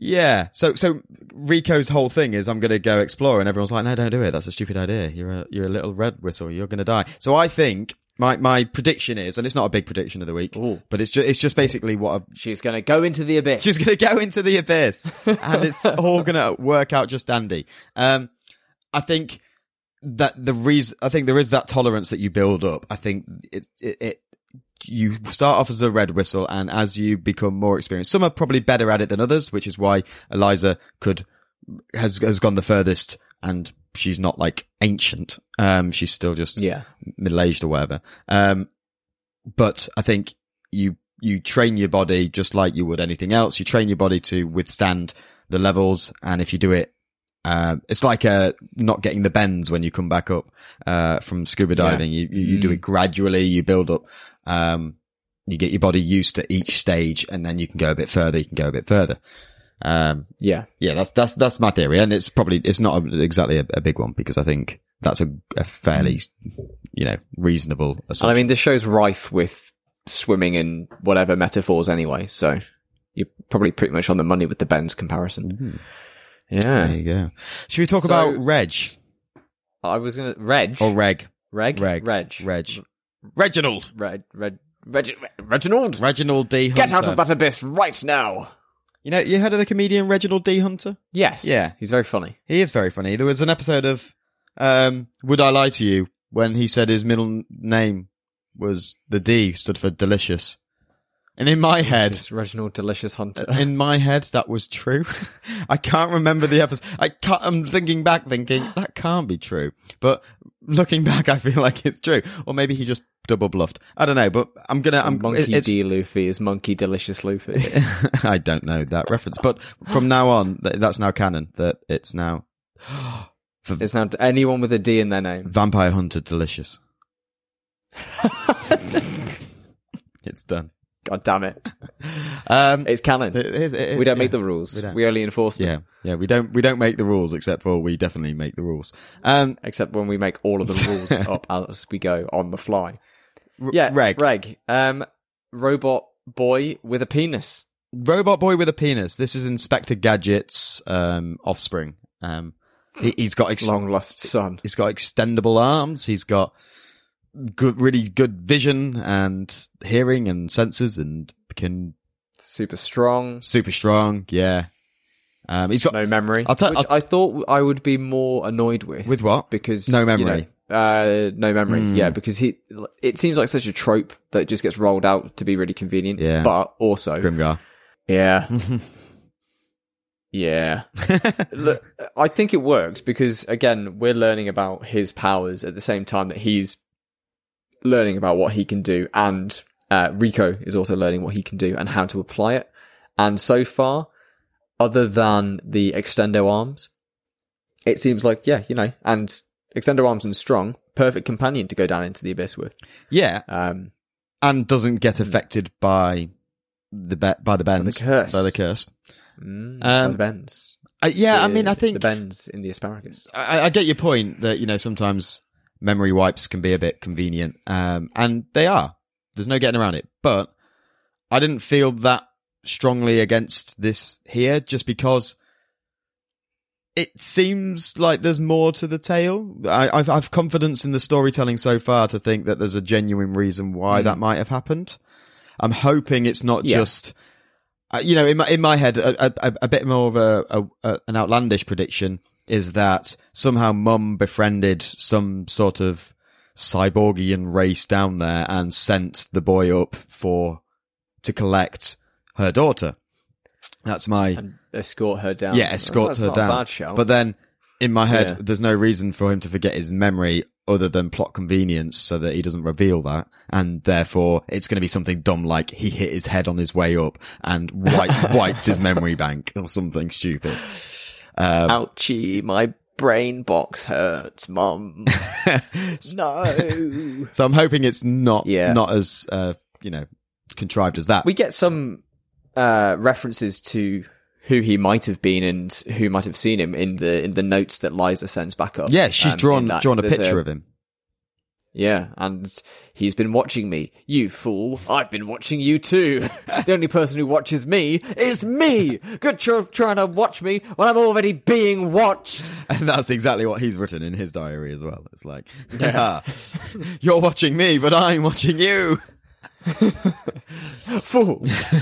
[SPEAKER 2] yeah, so so Riko's whole thing is I'm going to go explore, and everyone's like, no, don't do it. That's a stupid idea. You're a you're a little red whistle. You're going to die. So I think my my prediction is, and it's not a big prediction of the week,
[SPEAKER 1] Ooh.
[SPEAKER 2] but it's just it's just basically what I,
[SPEAKER 1] She's going to go into the abyss.
[SPEAKER 2] she's going to go into the abyss, and it's all going to work out just dandy. Um, I think that the reason I think there is that tolerance that you build up. I think it it. it you start off as a red whistle and as you become more experienced, some are probably better at it than others, which is why Eliza could, has, has gone the furthest and she's not like ancient. Um, she's still just
[SPEAKER 1] yeah.
[SPEAKER 2] middle aged or whatever. Um, but I think you, you train your body just like you would anything else. You train your body to withstand the levels. And if you do it, uh, it's like, uh, not getting the bends when you come back up, uh, from scuba
[SPEAKER 1] Yeah.
[SPEAKER 2] diving. You, you, you do
[SPEAKER 1] Mm.
[SPEAKER 2] it gradually. You build up, um, you get your body used to each stage and then you can go a bit further. You can go a bit further. Um,
[SPEAKER 1] Yeah.
[SPEAKER 2] yeah, that's that's that's my theory, and it's probably it's not a, exactly a, a big one because I think that's a, a fairly you know reasonable assumption.
[SPEAKER 1] And I mean, this show's rife with swimming and whatever metaphors anyway, so you're probably pretty much on the money with the bends comparison. Yeah.
[SPEAKER 2] There you go. Should we talk
[SPEAKER 1] So-
[SPEAKER 2] about Reg
[SPEAKER 1] I was going to. Reg?
[SPEAKER 2] or Reg?
[SPEAKER 1] Reg?
[SPEAKER 2] Reg.
[SPEAKER 1] Reg.
[SPEAKER 2] Reg. Reginald.
[SPEAKER 1] Reg. Reg. Reg. Reginald!
[SPEAKER 2] Reginald D. Hunter.
[SPEAKER 1] Get out of that abyss right now!
[SPEAKER 2] You know, you heard of the comedian Reginald D. Hunter?
[SPEAKER 1] Yes.
[SPEAKER 2] Yeah.
[SPEAKER 1] He's very funny.
[SPEAKER 2] He is very funny. There was an episode of um, Would I Lie to You when he said his middle name was the D stood for delicious. And in my head,
[SPEAKER 1] Reginald Delicious Hunter.
[SPEAKER 2] Uh, in my head that was true. I can't remember the episode. I can't, I'm thinking back thinking that can't be true. But looking back I feel like it's true. Or maybe he just double bluffed. I don't know, but I'm gonna I'm
[SPEAKER 1] Monkey
[SPEAKER 2] it's,
[SPEAKER 1] D. Luffy is Monkey Delicious Luffy.
[SPEAKER 2] I don't know that reference, but from now on that's now canon that it's now
[SPEAKER 1] it's now anyone with a D in their name.
[SPEAKER 2] Vampire Hunter Delicious. it's done.
[SPEAKER 1] God damn it.
[SPEAKER 2] Um
[SPEAKER 1] It's canon.
[SPEAKER 2] it is- it is-
[SPEAKER 1] We don't make the rules.
[SPEAKER 2] We
[SPEAKER 1] We, only enforce them.
[SPEAKER 2] Yeah, yeah, we don't we don't make the rules except for we definitely make the rules. Um
[SPEAKER 1] Except when we make all of the rules up as we go on the fly.
[SPEAKER 2] R-
[SPEAKER 1] Yeah,
[SPEAKER 2] Reg.
[SPEAKER 1] Reg. Um, robot boy with a penis.
[SPEAKER 2] Robot boy with a penis. This is Inspector Gadget's um, offspring. Um, he, he's got ex-
[SPEAKER 1] Long lost son.
[SPEAKER 2] he's got extendable arms. He's got good, really good vision and hearing and senses, and can
[SPEAKER 1] Super strong.
[SPEAKER 2] super strong. Yeah. Um, he's got
[SPEAKER 1] No memory.
[SPEAKER 2] I'll tell-
[SPEAKER 1] which I thought I would be more annoyed with.
[SPEAKER 2] with what?
[SPEAKER 1] because
[SPEAKER 2] No
[SPEAKER 1] you
[SPEAKER 2] memory.
[SPEAKER 1] know, uh, no memory.
[SPEAKER 2] Hmm.
[SPEAKER 1] Yeah, because he. It seems like such a trope that just gets rolled out to be really convenient.
[SPEAKER 2] Yeah.
[SPEAKER 1] But also,
[SPEAKER 2] Grimgar.
[SPEAKER 1] yeah, yeah. Look, I think it works because again, we're learning about his powers at the same time that he's learning about what he can do, and uh, Riko is also learning what he can do and how to apply it. And so far, other than the extendo arms, it seems like yeah, you know, and extendo arms and strong, perfect companion to go down into the abyss with.
[SPEAKER 2] yeah,
[SPEAKER 1] Um,
[SPEAKER 2] and doesn't get affected by the be- by the bends
[SPEAKER 1] curse.
[SPEAKER 2] By the curse.
[SPEAKER 1] mm,
[SPEAKER 2] Um,
[SPEAKER 1] the bends.
[SPEAKER 2] Uh, yeah, I mean, I think the
[SPEAKER 1] bends in the asparagus.
[SPEAKER 2] I, I get your point that you know sometimes memory wipes can be a bit convenient, um, and they are. There's no getting around it. But I didn't feel that strongly against this here, just because it seems like there's more to the tale. I, I've, I've confidence in the storytelling so far to think that there's a genuine reason why that might have happened. I'm hoping it's not
[SPEAKER 1] Yeah.
[SPEAKER 2] just uh, you know, in my in my head, a, a, a bit more of a, a, a an outlandish prediction is that somehow Mum befriended some sort of cyborgian race down there and sent the boy up for to collect her daughter. That's my
[SPEAKER 1] and escort her down.
[SPEAKER 2] yeah, escort her down.
[SPEAKER 1] A bad shout.
[SPEAKER 2] But then in my head,
[SPEAKER 1] Yeah.
[SPEAKER 2] there's no reason for him to forget his memory other than plot convenience so that he doesn't reveal that. And therefore it's going to be something dumb like he hit his head on his way up and wiped, wiped his memory bank or something stupid. Um,
[SPEAKER 1] Ouchie, my brain box hurts, mum. no.
[SPEAKER 2] so I'm hoping it's not,
[SPEAKER 1] Yeah.
[SPEAKER 2] not as, uh, you know, contrived as that.
[SPEAKER 1] We get some uh, references to who he might have been and who might have seen him in the in the notes that Lyza sends back up.
[SPEAKER 2] yeah, she's
[SPEAKER 1] Um,
[SPEAKER 2] drawn, drawn a
[SPEAKER 1] there's
[SPEAKER 2] picture of him.
[SPEAKER 1] Yeah, and he's been watching me. You fool! I've been watching you too. the only person who watches me is me. Good tr- trying to watch me when I'm already being watched.
[SPEAKER 2] And that's exactly what he's written in his diary as well. It's like, yeah, you're watching me, but I'm watching you.
[SPEAKER 1] Fools.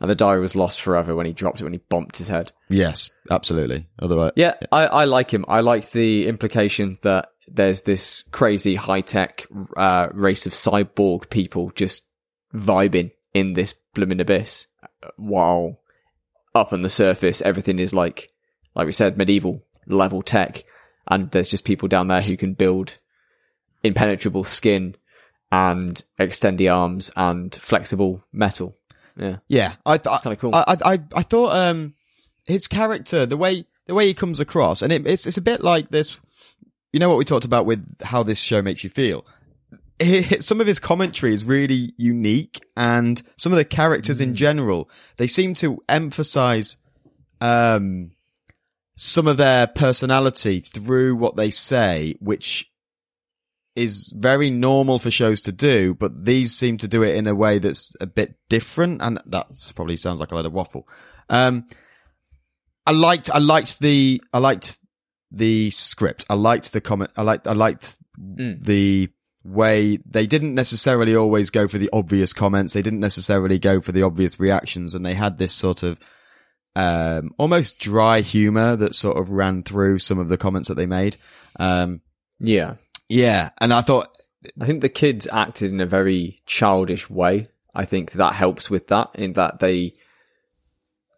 [SPEAKER 1] and the diary was lost forever when he dropped it when he bumped his head.
[SPEAKER 2] Yes, absolutely. Otherwise,
[SPEAKER 1] Yeah, I, I like him. I like the implication that there's this crazy high tech uh, race of cyborg people just vibing in this blooming abyss, uh, while up on the surface everything is like, like we said, medieval level tech, and there's just people down there who can build impenetrable skin and extendy arms and flexible metal. Yeah,
[SPEAKER 2] Yeah, I th-
[SPEAKER 1] kinda cool.
[SPEAKER 2] I, I I I thought um his character, the way the way he comes across, and it, it's it's a bit like this. You know what we talked about with how this show makes you feel. Some of his commentary is really unique, and some of the characters
[SPEAKER 1] Mm.
[SPEAKER 2] in general, they seem to emphasize um some of their personality through what they say, which is very normal for shows to do, but these seem to do it in a way that's a bit different, and that probably sounds like a lot of waffle. Um, I liked, I liked the, I liked the script. I liked the comment. I liked, I liked
[SPEAKER 1] Mm.
[SPEAKER 2] the way they didn't necessarily always go for the obvious comments. They didn't necessarily go for the obvious reactions, and they had this sort of um, almost dry humor that sort of ran through some of the comments that they made. Um,
[SPEAKER 1] yeah.
[SPEAKER 2] yeah, and I thought
[SPEAKER 1] I think the kids acted in a very childish way. I think that helps with that, in that they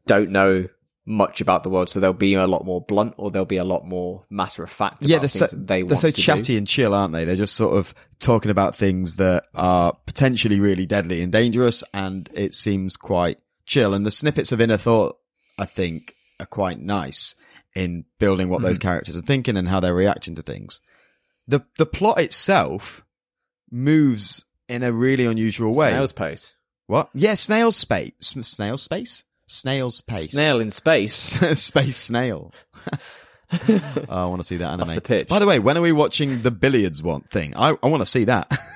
[SPEAKER 1] don't know much about the world, so they'll be a lot more blunt, or they'll be a lot more matter of fact.
[SPEAKER 2] yeah,
[SPEAKER 1] about
[SPEAKER 2] they're so,
[SPEAKER 1] they
[SPEAKER 2] they're
[SPEAKER 1] want
[SPEAKER 2] so
[SPEAKER 1] to do.
[SPEAKER 2] chatty and chill, aren't they? They're just sort of talking about things that are potentially really deadly and dangerous, and it seems quite chill. And the snippets of inner thought, I think, are quite nice in building what those
[SPEAKER 1] Mm-hmm.
[SPEAKER 2] characters are thinking and how they're reacting to things. The the plot itself moves in a really unusual way.
[SPEAKER 1] Snail's pace.
[SPEAKER 2] What? Yeah, snail space. Snail space? Snail's pace.
[SPEAKER 1] Snail in space.
[SPEAKER 2] space snail. oh, I want to see that anime.
[SPEAKER 1] That's the pitch.
[SPEAKER 2] By the way, when are we watching the billiards one thing? I, I want to see that.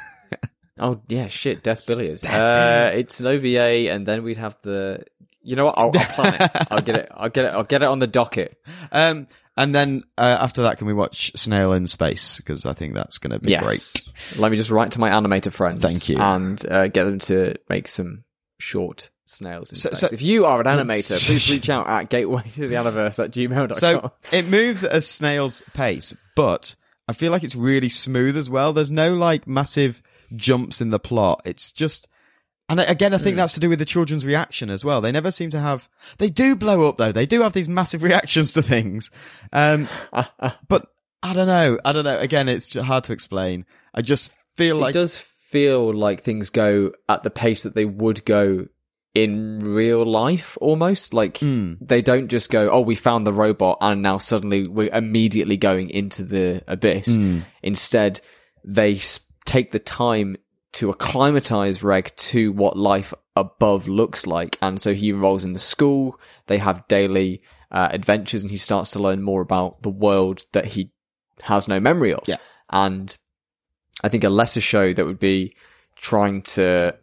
[SPEAKER 1] Oh yeah, shit, Death Billiards.
[SPEAKER 2] Death
[SPEAKER 1] uh, It's an OVA, and then we'd have the. You know what? I'll, I'll plan it. I'll get it. I'll get it. I'll get it on the docket.
[SPEAKER 2] um, and then uh, after that, can we watch Snail in Space? Because I think that's going to be
[SPEAKER 1] Yes.
[SPEAKER 2] great.
[SPEAKER 1] Let me just write to my animator friends.
[SPEAKER 2] Thank you.
[SPEAKER 1] and uh, get them to make some short snails.
[SPEAKER 2] So- so-
[SPEAKER 1] if you are an animator, please reach out at gateway to the universe at gmail.com.
[SPEAKER 2] So it moves at a snail's pace, but I feel like it's really smooth as well. There's no like massive jumps in the plot. It's just, and again, I think that's to do with the children's reaction as well. They never seem to have, they do blow up though. They do have these massive reactions to things. Um, but I don't know. I don't know. Again, it's hard to explain. I just feel
[SPEAKER 1] it
[SPEAKER 2] like,
[SPEAKER 1] does feel like things go at the pace that they would go in real life almost like
[SPEAKER 2] Hmm.
[SPEAKER 1] they don't just go oh we found the robot and now suddenly we're immediately going into the abyss
[SPEAKER 2] Hmm.
[SPEAKER 1] instead they take the time to acclimatize Reg to what life above looks like and so he enrolls in the school they have daily uh, adventures and he starts to learn more about the world that he has no memory of
[SPEAKER 2] Yeah.
[SPEAKER 1] and I think a lesser show that would be trying to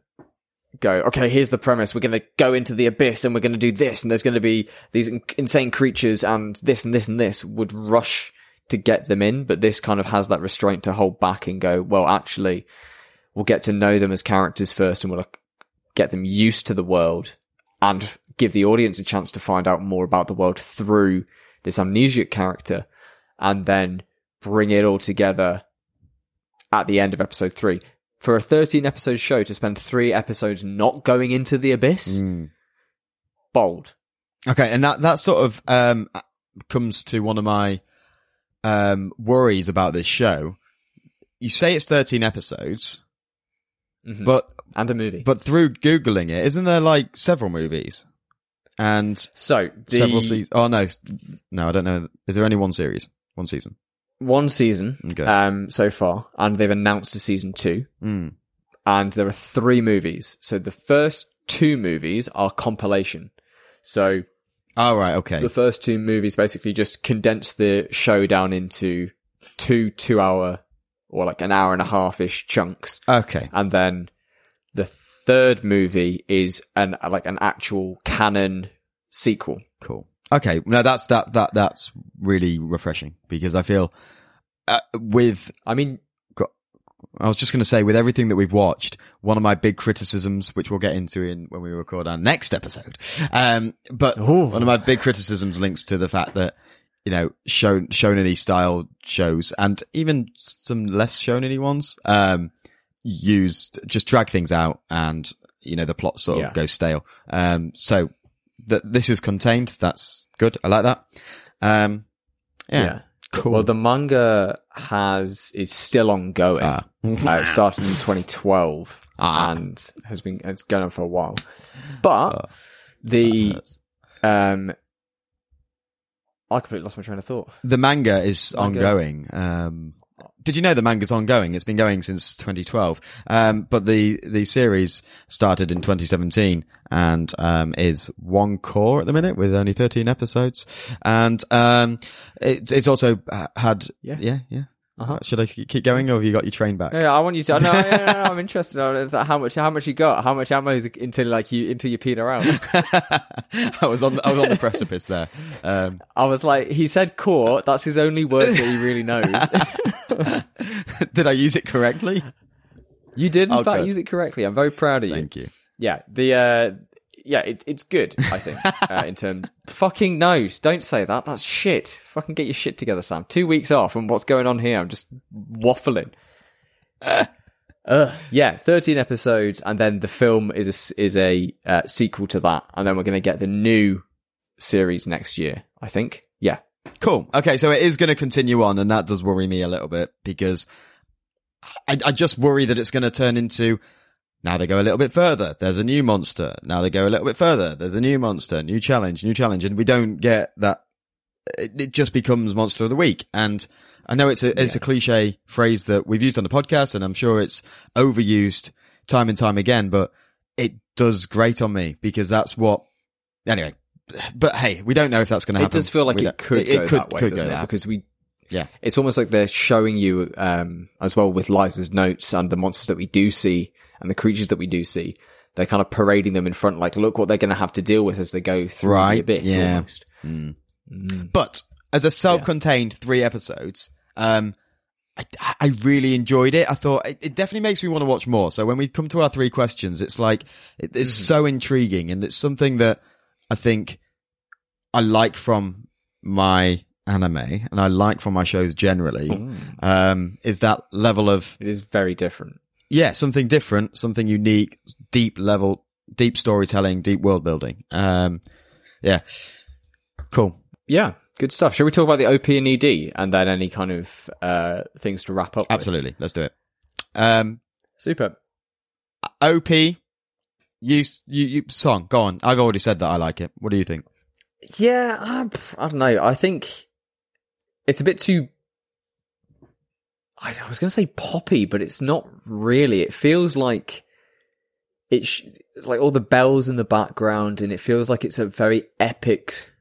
[SPEAKER 1] go, okay, here's the premise. We're going to go into the abyss and we're going to do this. And there's going to be these insane creatures and this and this and this would rush to get them in. But this kind of has that restraint to hold back and go, well, actually, we'll get to know them as characters first and we'll get them used to the world and give the audience a chance to find out more about the world through this amnesiac character and then bring it all together at the end of episode three. For a 13 episode show to spend three episodes not going into the abyss,
[SPEAKER 2] Hmm.
[SPEAKER 1] bold.
[SPEAKER 2] Okay, and that that sort of um comes to one of my um worries about this show. you say it's 13 episodes,
[SPEAKER 1] Mhm.
[SPEAKER 2] but
[SPEAKER 1] and a movie.
[SPEAKER 2] but through googling it, isn't there like several movies and
[SPEAKER 1] so the
[SPEAKER 2] several seasons? Oh no, no, I don't know. Is there only one series, one season?
[SPEAKER 1] One season
[SPEAKER 2] Okay.
[SPEAKER 1] um so far, and they've announced a season two,
[SPEAKER 2] Mm.
[SPEAKER 1] and there are three movies. So the first two movies are compilation. So
[SPEAKER 2] Oh right, okay.
[SPEAKER 1] the first two movies basically just condense the show down into two two hour or like an hour and a half ish chunks
[SPEAKER 2] Okay.
[SPEAKER 1] and then the third movie is an like an actual canon sequel
[SPEAKER 2] Cool. Okay. No, that's that that that's really refreshing because I feel uh, with
[SPEAKER 1] i mean
[SPEAKER 2] I was just going to say with everything that we've watched, one of my big criticisms, which we'll get into in when we record our next episode, um, but
[SPEAKER 1] Ooh.
[SPEAKER 2] one of my big criticisms links to the fact that you know shown shonen style shows and even some less shonen ones um, used just drag things out and you know the plot sort
[SPEAKER 1] Yeah.
[SPEAKER 2] of goes stale. Um, so that this is contained. That's good. I like that. Um, yeah. Cool.
[SPEAKER 1] well the manga has is still ongoing
[SPEAKER 2] Ah.
[SPEAKER 1] uh, it started in 2012
[SPEAKER 2] Ah.
[SPEAKER 1] and has been it's going on for a while but the um i completely lost my train of thought
[SPEAKER 2] The manga is
[SPEAKER 1] Manga.
[SPEAKER 2] ongoing. Um, did you know the manga's ongoing? It's been going since 2012. Um, but the, the series started in 2017 and, um, is one cour at the minute with only 13 episodes. And, um, it's, it's also uh, had,
[SPEAKER 1] Yeah.
[SPEAKER 2] yeah, yeah.
[SPEAKER 1] Uh-huh.
[SPEAKER 2] Should I keep going or have you got your train back?
[SPEAKER 1] Yeah, I want you to. No, no, no, no, I'm interested. it's like how much, how much you got, how much ammo is until like you until you peed around.
[SPEAKER 2] I was on, the, I was on the precipice there. Um,
[SPEAKER 1] I was like, he said cour. That's his only word that he really knows.
[SPEAKER 2] did I use it correctly?
[SPEAKER 1] you did in
[SPEAKER 2] Oh,
[SPEAKER 1] fact
[SPEAKER 2] good.
[SPEAKER 1] use it correctly. I'm very proud of you.
[SPEAKER 2] Thank you.
[SPEAKER 1] Yeah, the uh, yeah, it, it's good. I think uh, in terms. Fucking no, don't say that. That's shit. Fucking get your shit together, Sam. Two weeks off, and what's going on here? I'm just waffling. Uh, yeah, 13 episodes, and then the film is a, is a uh, sequel to that, and then we're going to get the new series next year. I think. Yeah,
[SPEAKER 2] Cool. Okay, so it is going to continue on, and that does worry me a little bit because I, I just worry that it's going to turn into now they go a little bit further. There's a new monster. Now they go a little bit further. There's a new monster, new challenge, new challenge, and we don't get that. It, it just becomes monster of the week, and I know it's a it's a cliche phrase that we've used on the podcast, and I'm sure it's overused time and time again, but it does great on me because that's what. Anyway, but hey, we don't know if that's going to happen.
[SPEAKER 1] it does feel like
[SPEAKER 2] We
[SPEAKER 1] it could go that way,
[SPEAKER 2] could go
[SPEAKER 1] it?
[SPEAKER 2] that.
[SPEAKER 1] Because we
[SPEAKER 2] Yeah.
[SPEAKER 1] it's almost like they're showing you um, as well with Lyza's notes and the monsters that we do see and the creatures that we do see. They're kind of parading them in front, like look what they're going to have to deal with as they go through
[SPEAKER 2] Right,
[SPEAKER 1] the abyss.
[SPEAKER 2] yeah.
[SPEAKER 1] Almost.
[SPEAKER 2] But as a self-contained three episodes, um, I, I really enjoyed it. I thought it, it definitely makes me want to watch more. So when we come to our three questions, it's like it, it's so intriguing, and it's something that I think I like from my anime, and I like from my shows generally. Um, is that level of
[SPEAKER 1] It is very different.
[SPEAKER 2] Yeah, something different, something unique, deep level, deep storytelling, deep world building. Um, yeah, cool.
[SPEAKER 1] Yeah, good stuff. Shall we talk about the OP and ED and then any kind of uh, things to wrap up? with?
[SPEAKER 2] Absolutely. Let's do it. Um,
[SPEAKER 1] Super.
[SPEAKER 2] OP, you, you, you, song, go on. I've already said that I like it. What do you think?
[SPEAKER 1] Yeah, I, I don't know. I think it's a bit too. I, was going to say poppy, but it's not really. It feels like it's sh- like all the bells in the background, and it feels like it's a very epic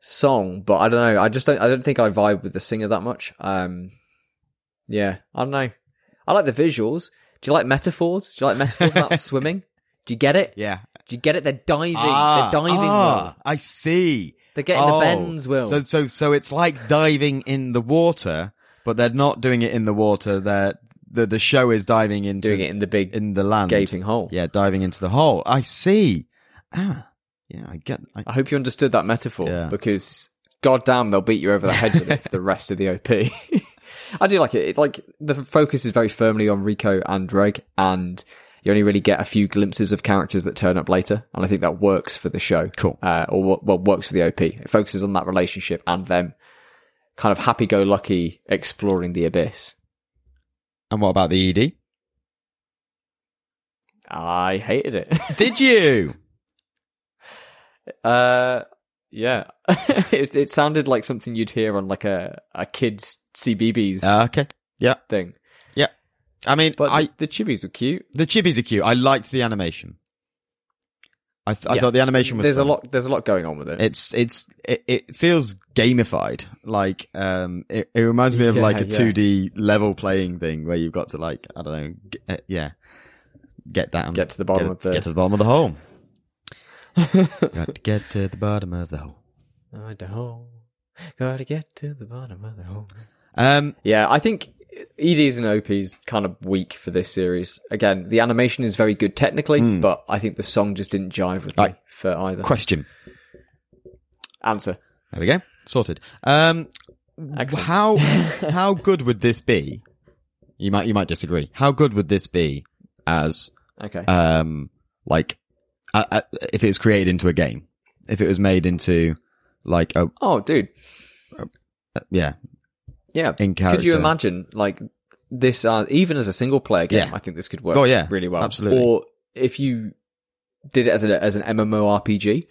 [SPEAKER 1] song. But I don't know. I just don't. I don't think I vibe with the singer that much. Um, yeah, I don't know. I like the visuals. Do you like metaphors? Do you like metaphors about swimming? Do you get it?
[SPEAKER 2] Yeah.
[SPEAKER 1] Do you get it? They're diving.
[SPEAKER 2] Ah,
[SPEAKER 1] They're diving.
[SPEAKER 2] ah, I see.
[SPEAKER 1] They're getting the
[SPEAKER 2] Oh.
[SPEAKER 1] bends, Will.
[SPEAKER 2] So, so, so it's like diving in the water, but they're not doing it in the water. They're, the, the show is diving into,
[SPEAKER 1] doing it in the big
[SPEAKER 2] in the land.
[SPEAKER 1] gaping hole.
[SPEAKER 2] Yeah, diving into the hole. I see. Ah, yeah, I get. I,
[SPEAKER 1] I hope you understood that metaphor
[SPEAKER 2] Yeah.
[SPEAKER 1] because goddamn, they'll beat you over the head with it for the rest of the OP. I do like it. it. Like the focus is very firmly on Riko and Reg, and you only really get a few glimpses of characters that turn up later, and I think that works for the show.
[SPEAKER 2] Cool.
[SPEAKER 1] uh, or what well, works for the OP. It focuses on that relationship and them kind of happy-go-lucky exploring the abyss.
[SPEAKER 2] And what about the ED?
[SPEAKER 1] I hated it.
[SPEAKER 2] Did you?
[SPEAKER 1] Uh, yeah, it it sounded like something you'd hear on like a a kids CBBC
[SPEAKER 2] Uh, okay. Yeah.
[SPEAKER 1] thing. Yeah.
[SPEAKER 2] I mean,
[SPEAKER 1] But
[SPEAKER 2] I
[SPEAKER 1] the, the chibis were cute.
[SPEAKER 2] the chibis are cute. I liked the animation. I, th- I thought the animation was.
[SPEAKER 1] There's
[SPEAKER 2] fun.
[SPEAKER 1] a lot. There's a lot going on with it.
[SPEAKER 2] It's it's it, it feels gamified. Like um, it, it reminds me of
[SPEAKER 1] Yeah,
[SPEAKER 2] like a
[SPEAKER 1] yeah.
[SPEAKER 2] 2D level playing thing where you've got to like I don't know, get, uh, yeah, get down,
[SPEAKER 1] Get to the bottom
[SPEAKER 2] get,
[SPEAKER 1] of the-
[SPEAKER 2] get to the bottom of the hole. got to get to the bottom of the hole.
[SPEAKER 1] I don't. Gotta get to the bottom of the hole.
[SPEAKER 2] Um,
[SPEAKER 1] Yeah, I think EDs and OPs kind of weak for this series. Again, the animation is very good technically,
[SPEAKER 2] Hmm.
[SPEAKER 1] but I think the song just didn't jive with me for either.
[SPEAKER 2] question.
[SPEAKER 1] Answer.
[SPEAKER 2] There we go, sorted. Um,
[SPEAKER 1] Excellent.
[SPEAKER 2] how how good would this be? You might you might disagree. How good would this be as
[SPEAKER 1] Okay.
[SPEAKER 2] um like uh, uh, if it was created into a game? If it was made into like a
[SPEAKER 1] oh, dude.
[SPEAKER 2] uh, yeah
[SPEAKER 1] Yeah.
[SPEAKER 2] in
[SPEAKER 1] Could you imagine like this uh, even as a single player game?
[SPEAKER 2] Yeah.
[SPEAKER 1] I think this could work
[SPEAKER 2] Oh, yeah.
[SPEAKER 1] really well.
[SPEAKER 2] Absolutely.
[SPEAKER 1] Or if you did it as a as an MMORPG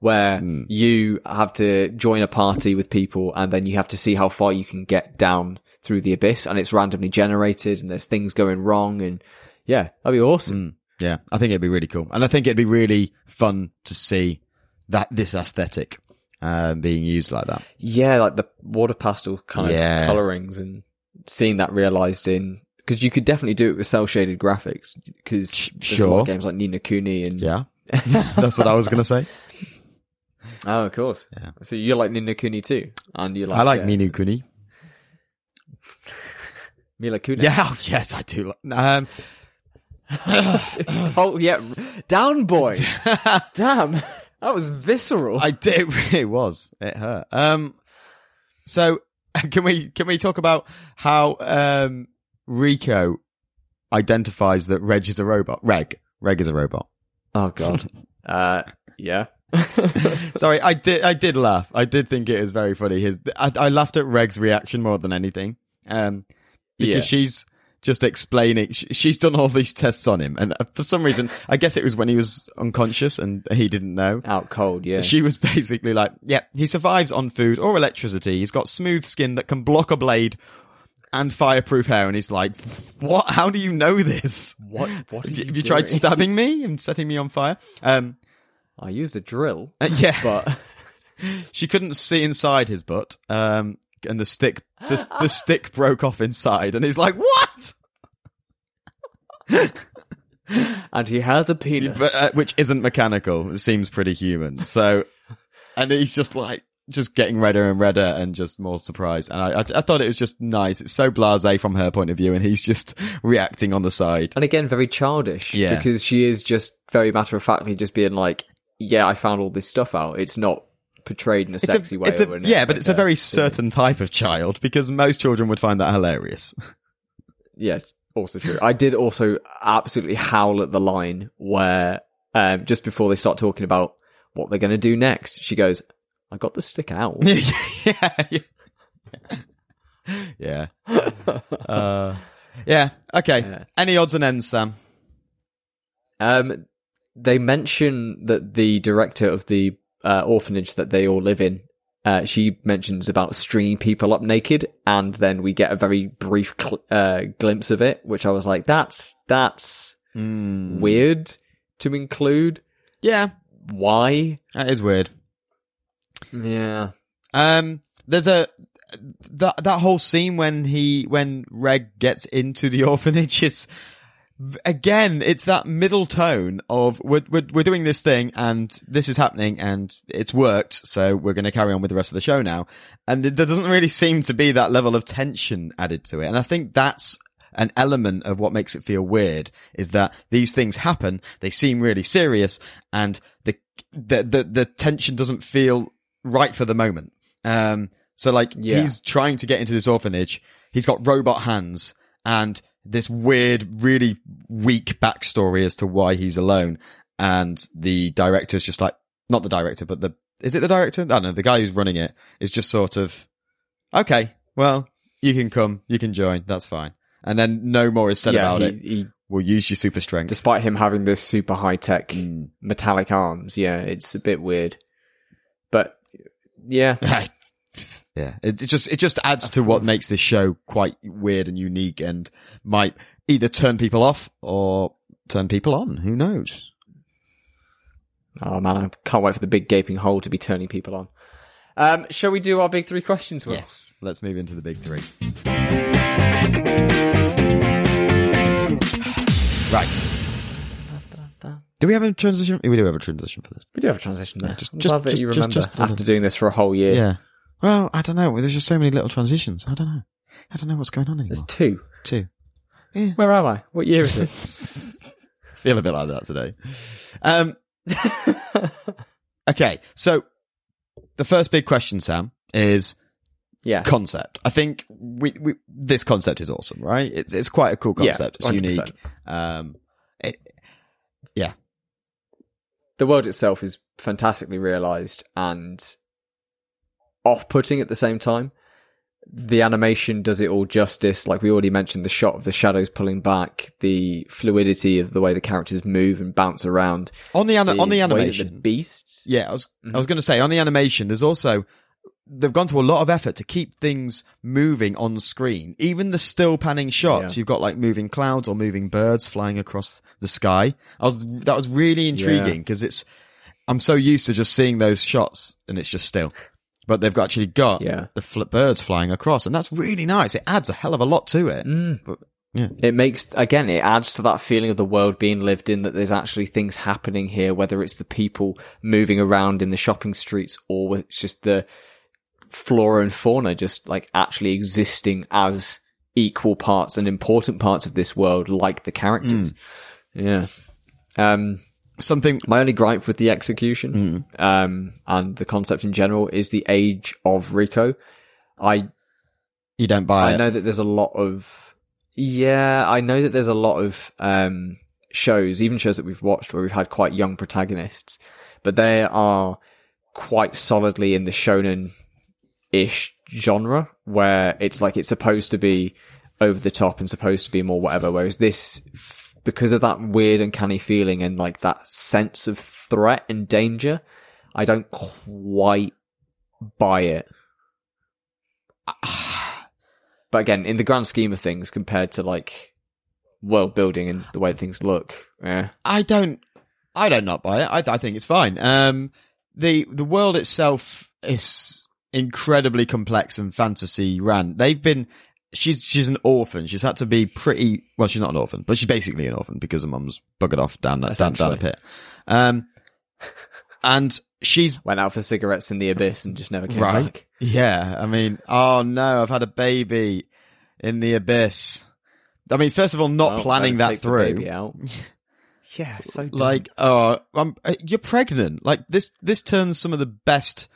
[SPEAKER 1] where
[SPEAKER 2] Hmm.
[SPEAKER 1] you have to join a party with people and then you have to see how far you can get down through the abyss and it's randomly generated and there's things going wrong and yeah, that'd be awesome.
[SPEAKER 2] Yeah, I think it'd be really cool, and I think it'd be really fun to see that this aesthetic um, being used like that.
[SPEAKER 1] Yeah, like the water pastel kind
[SPEAKER 2] Yeah.
[SPEAKER 1] of colorings and seeing that realized in because you could definitely do it with cell shaded graphics because
[SPEAKER 2] Sh-
[SPEAKER 1] there's a lot
[SPEAKER 2] sure.
[SPEAKER 1] games like Ni no Kuni and
[SPEAKER 2] Yeah, that's what I was gonna say.
[SPEAKER 1] oh of course
[SPEAKER 2] Yeah.
[SPEAKER 1] so you like Ni no Kuni too and you like
[SPEAKER 2] I like
[SPEAKER 1] uh,
[SPEAKER 2] Minu Kuni.
[SPEAKER 1] Mila Kunis
[SPEAKER 2] Yeah, oh, yes, I do. Um,
[SPEAKER 1] oh yeah down boy damn that was visceral
[SPEAKER 2] I did. It was. It hurt. Um, so can we can we talk about how um Riko identifies that Reg is a robot? Reg. Reg is a robot.
[SPEAKER 1] oh god uh yeah
[SPEAKER 2] Sorry, I did. I did laugh. I did think it was very funny. His, I, I laughed at Reg's reaction more than anything, um, because
[SPEAKER 1] Yeah.
[SPEAKER 2] she's just explaining. she's done all these tests on him, and uh, for some reason, I guess it was when he was unconscious and he didn't know.
[SPEAKER 1] out cold yeah
[SPEAKER 2] She was basically like, "Yeah, he survives on food or electricity. He's got smooth skin that can block a blade." And fireproof hair, and he's like, "What? How do you know this?
[SPEAKER 1] what what
[SPEAKER 2] Have you,
[SPEAKER 1] you,
[SPEAKER 2] have you tried stabbing me and setting me on fire?" Um,
[SPEAKER 1] I used a drill
[SPEAKER 2] uh, yeah,
[SPEAKER 1] but
[SPEAKER 2] she couldn't see inside his butt, um, and the stick, the, the stick broke off inside, and he's like, "What?"
[SPEAKER 1] and he has a penis
[SPEAKER 2] But, uh, which isn't mechanical. It seems pretty human. So, and he's just like, just getting redder and redder, and just more surprised. And I, I, I thought it was just nice. It's so blasé from her point of view, and he's just reacting on the side.
[SPEAKER 1] and again very childish
[SPEAKER 2] Yeah.
[SPEAKER 1] because she is just very matter of factly just being like yeah i found all this stuff out it's not portrayed in a
[SPEAKER 2] It's
[SPEAKER 1] sexy
[SPEAKER 2] a,
[SPEAKER 1] way
[SPEAKER 2] a, yeah, but it's a very certain type of child because most children would find that hilarious.
[SPEAKER 1] yeah also true i did also absolutely howl at the line where um just before they start talking about what they're going to do next she goes i got the stick out
[SPEAKER 2] yeah, yeah, yeah. Uh, yeah. Okay.
[SPEAKER 1] Yeah.
[SPEAKER 2] Any odds and ends, Sam?
[SPEAKER 1] Um, they mention that the director of the uh, orphanage that they all live in, uh, she mentions about stringing people up naked, and then we get a very brief cl- uh, glimpse of it, which I was like, "That's that's
[SPEAKER 2] Mm.
[SPEAKER 1] weird to include.
[SPEAKER 2] Yeah,
[SPEAKER 1] Why?
[SPEAKER 2] that is weird.
[SPEAKER 1] Yeah,
[SPEAKER 2] Um, there's a that that whole scene when he when Reg gets into the orphanage is again it's that middle tone of we're we're, we're doing this thing and this is happening and it's worked so we're going to carry on with the rest of the show now. And there doesn't really seem to be that level of tension added to it. And I think that's an element of what makes it feel weird is that these things happen they seem really serious and the the the, the tension doesn't feel right for the moment. Um so like
[SPEAKER 1] Yeah.
[SPEAKER 2] he's trying to get into this orphanage he's got robot hands and this weird, really weak backstory as to why he's alone. And the director's just like, not the director, but the, is it the director? I don't know. The guy who's running it is just sort of, okay, well, you can come, you can join, that's fine. and then no more is said
[SPEAKER 1] yeah,
[SPEAKER 2] about
[SPEAKER 1] he,
[SPEAKER 2] it.
[SPEAKER 1] he,
[SPEAKER 2] We'll use your super strength.
[SPEAKER 1] despite him having this super high tech
[SPEAKER 2] Mm.
[SPEAKER 1] metallic arms, yeah, it's a bit weird. But yeah,
[SPEAKER 2] yeah, it, it just it just adds to what makes this show quite weird and unique, and might either turn people off or turn people on. Who knows?
[SPEAKER 1] oh man, I can't wait for the big gaping hole to be turning people on. Um, shall we do our big three questions? Will?
[SPEAKER 2] Yes. Let's move into the big three. Right. Do we have a transition? We do have a transition for this.
[SPEAKER 1] We do have a transition there.
[SPEAKER 2] just-
[SPEAKER 1] I'm
[SPEAKER 2] just-
[SPEAKER 1] glad that
[SPEAKER 2] just-
[SPEAKER 1] you remember
[SPEAKER 2] just a
[SPEAKER 1] after doing this for a whole year.
[SPEAKER 2] Yeah. Well, I don't know. There's just so many little transitions. I don't know. I don't know what's going on here.
[SPEAKER 1] There's
[SPEAKER 2] anymore.
[SPEAKER 1] two.
[SPEAKER 2] Two.
[SPEAKER 1] Where am I? What year is it?
[SPEAKER 2] Feel a bit like that today. Um, okay. So the first big question, Sam, is
[SPEAKER 1] yeah.
[SPEAKER 2] concept. I think we, we this concept is awesome, right? It's it's quite a cool
[SPEAKER 1] Yeah,
[SPEAKER 2] concept. it's unique. Um, it, yeah,
[SPEAKER 1] the world itself is fantastically realized and off-putting at the same time. The animation does it all justice. Like we already mentioned, the shot of the shadows pulling back, the fluidity of the way the characters move and bounce around.
[SPEAKER 2] on the, an- on the animation.
[SPEAKER 1] the beasts.
[SPEAKER 2] yeah, I was
[SPEAKER 1] Mhm.
[SPEAKER 2] I was going to say on the animation. There's also they've gone to a lot of effort to keep things moving on screen. Even the still panning shots,
[SPEAKER 1] Yeah.
[SPEAKER 2] you've got like moving clouds or moving birds flying across the sky. I was that was really intriguing because it's I'm so used to just seeing those shots and it's just still. But they've actually got
[SPEAKER 1] Yeah.
[SPEAKER 2] the fl- birds flying across, and that's really nice. It adds a hell of a lot to it.
[SPEAKER 1] Mm.
[SPEAKER 2] But yeah,
[SPEAKER 1] It makes again, it adds to that feeling of the world being lived in. That there's actually things happening here, whether it's the people moving around in the shopping streets or it's just the flora and fauna just like actually existing as equal parts and important parts of this world, like the characters. Yeah. Um,
[SPEAKER 2] something.
[SPEAKER 1] my only gripe with the execution, um, and the concept in general is the age of Riko. I
[SPEAKER 2] You don't buy
[SPEAKER 1] I
[SPEAKER 2] it.
[SPEAKER 1] know that there's a lot of yeah, I know that there's a lot of um shows, even shows that we've watched where we've had quite young protagonists, but they are quite solidly in the shonen ish genre where it's like it's supposed to be over the top and supposed to be more whatever whereas this because of that weird uncanny feeling and like that sense of threat and danger I don't quite buy it but again, in the grand scheme of things, compared to like world building and the way things look, yeah,
[SPEAKER 2] I don't. I don't not buy it. I, I think it's fine. Um, the the world itself is incredibly complex and fantasy ran. They've been. She's she's an orphan. She's had to be pretty. Well, she's not an orphan, but she's basically an orphan because her mum's buggered off down that down, down a pit. Um, and she's
[SPEAKER 1] went out for cigarettes in the abyss and just never came
[SPEAKER 2] Right.
[SPEAKER 1] back.
[SPEAKER 2] Yeah, I mean, oh no, I've had a baby in the abyss. I mean, first of all, not planning that through.
[SPEAKER 1] yeah, so dumb.
[SPEAKER 2] Like, oh, I'm, uh, you're pregnant. Like this, this turns some of the best,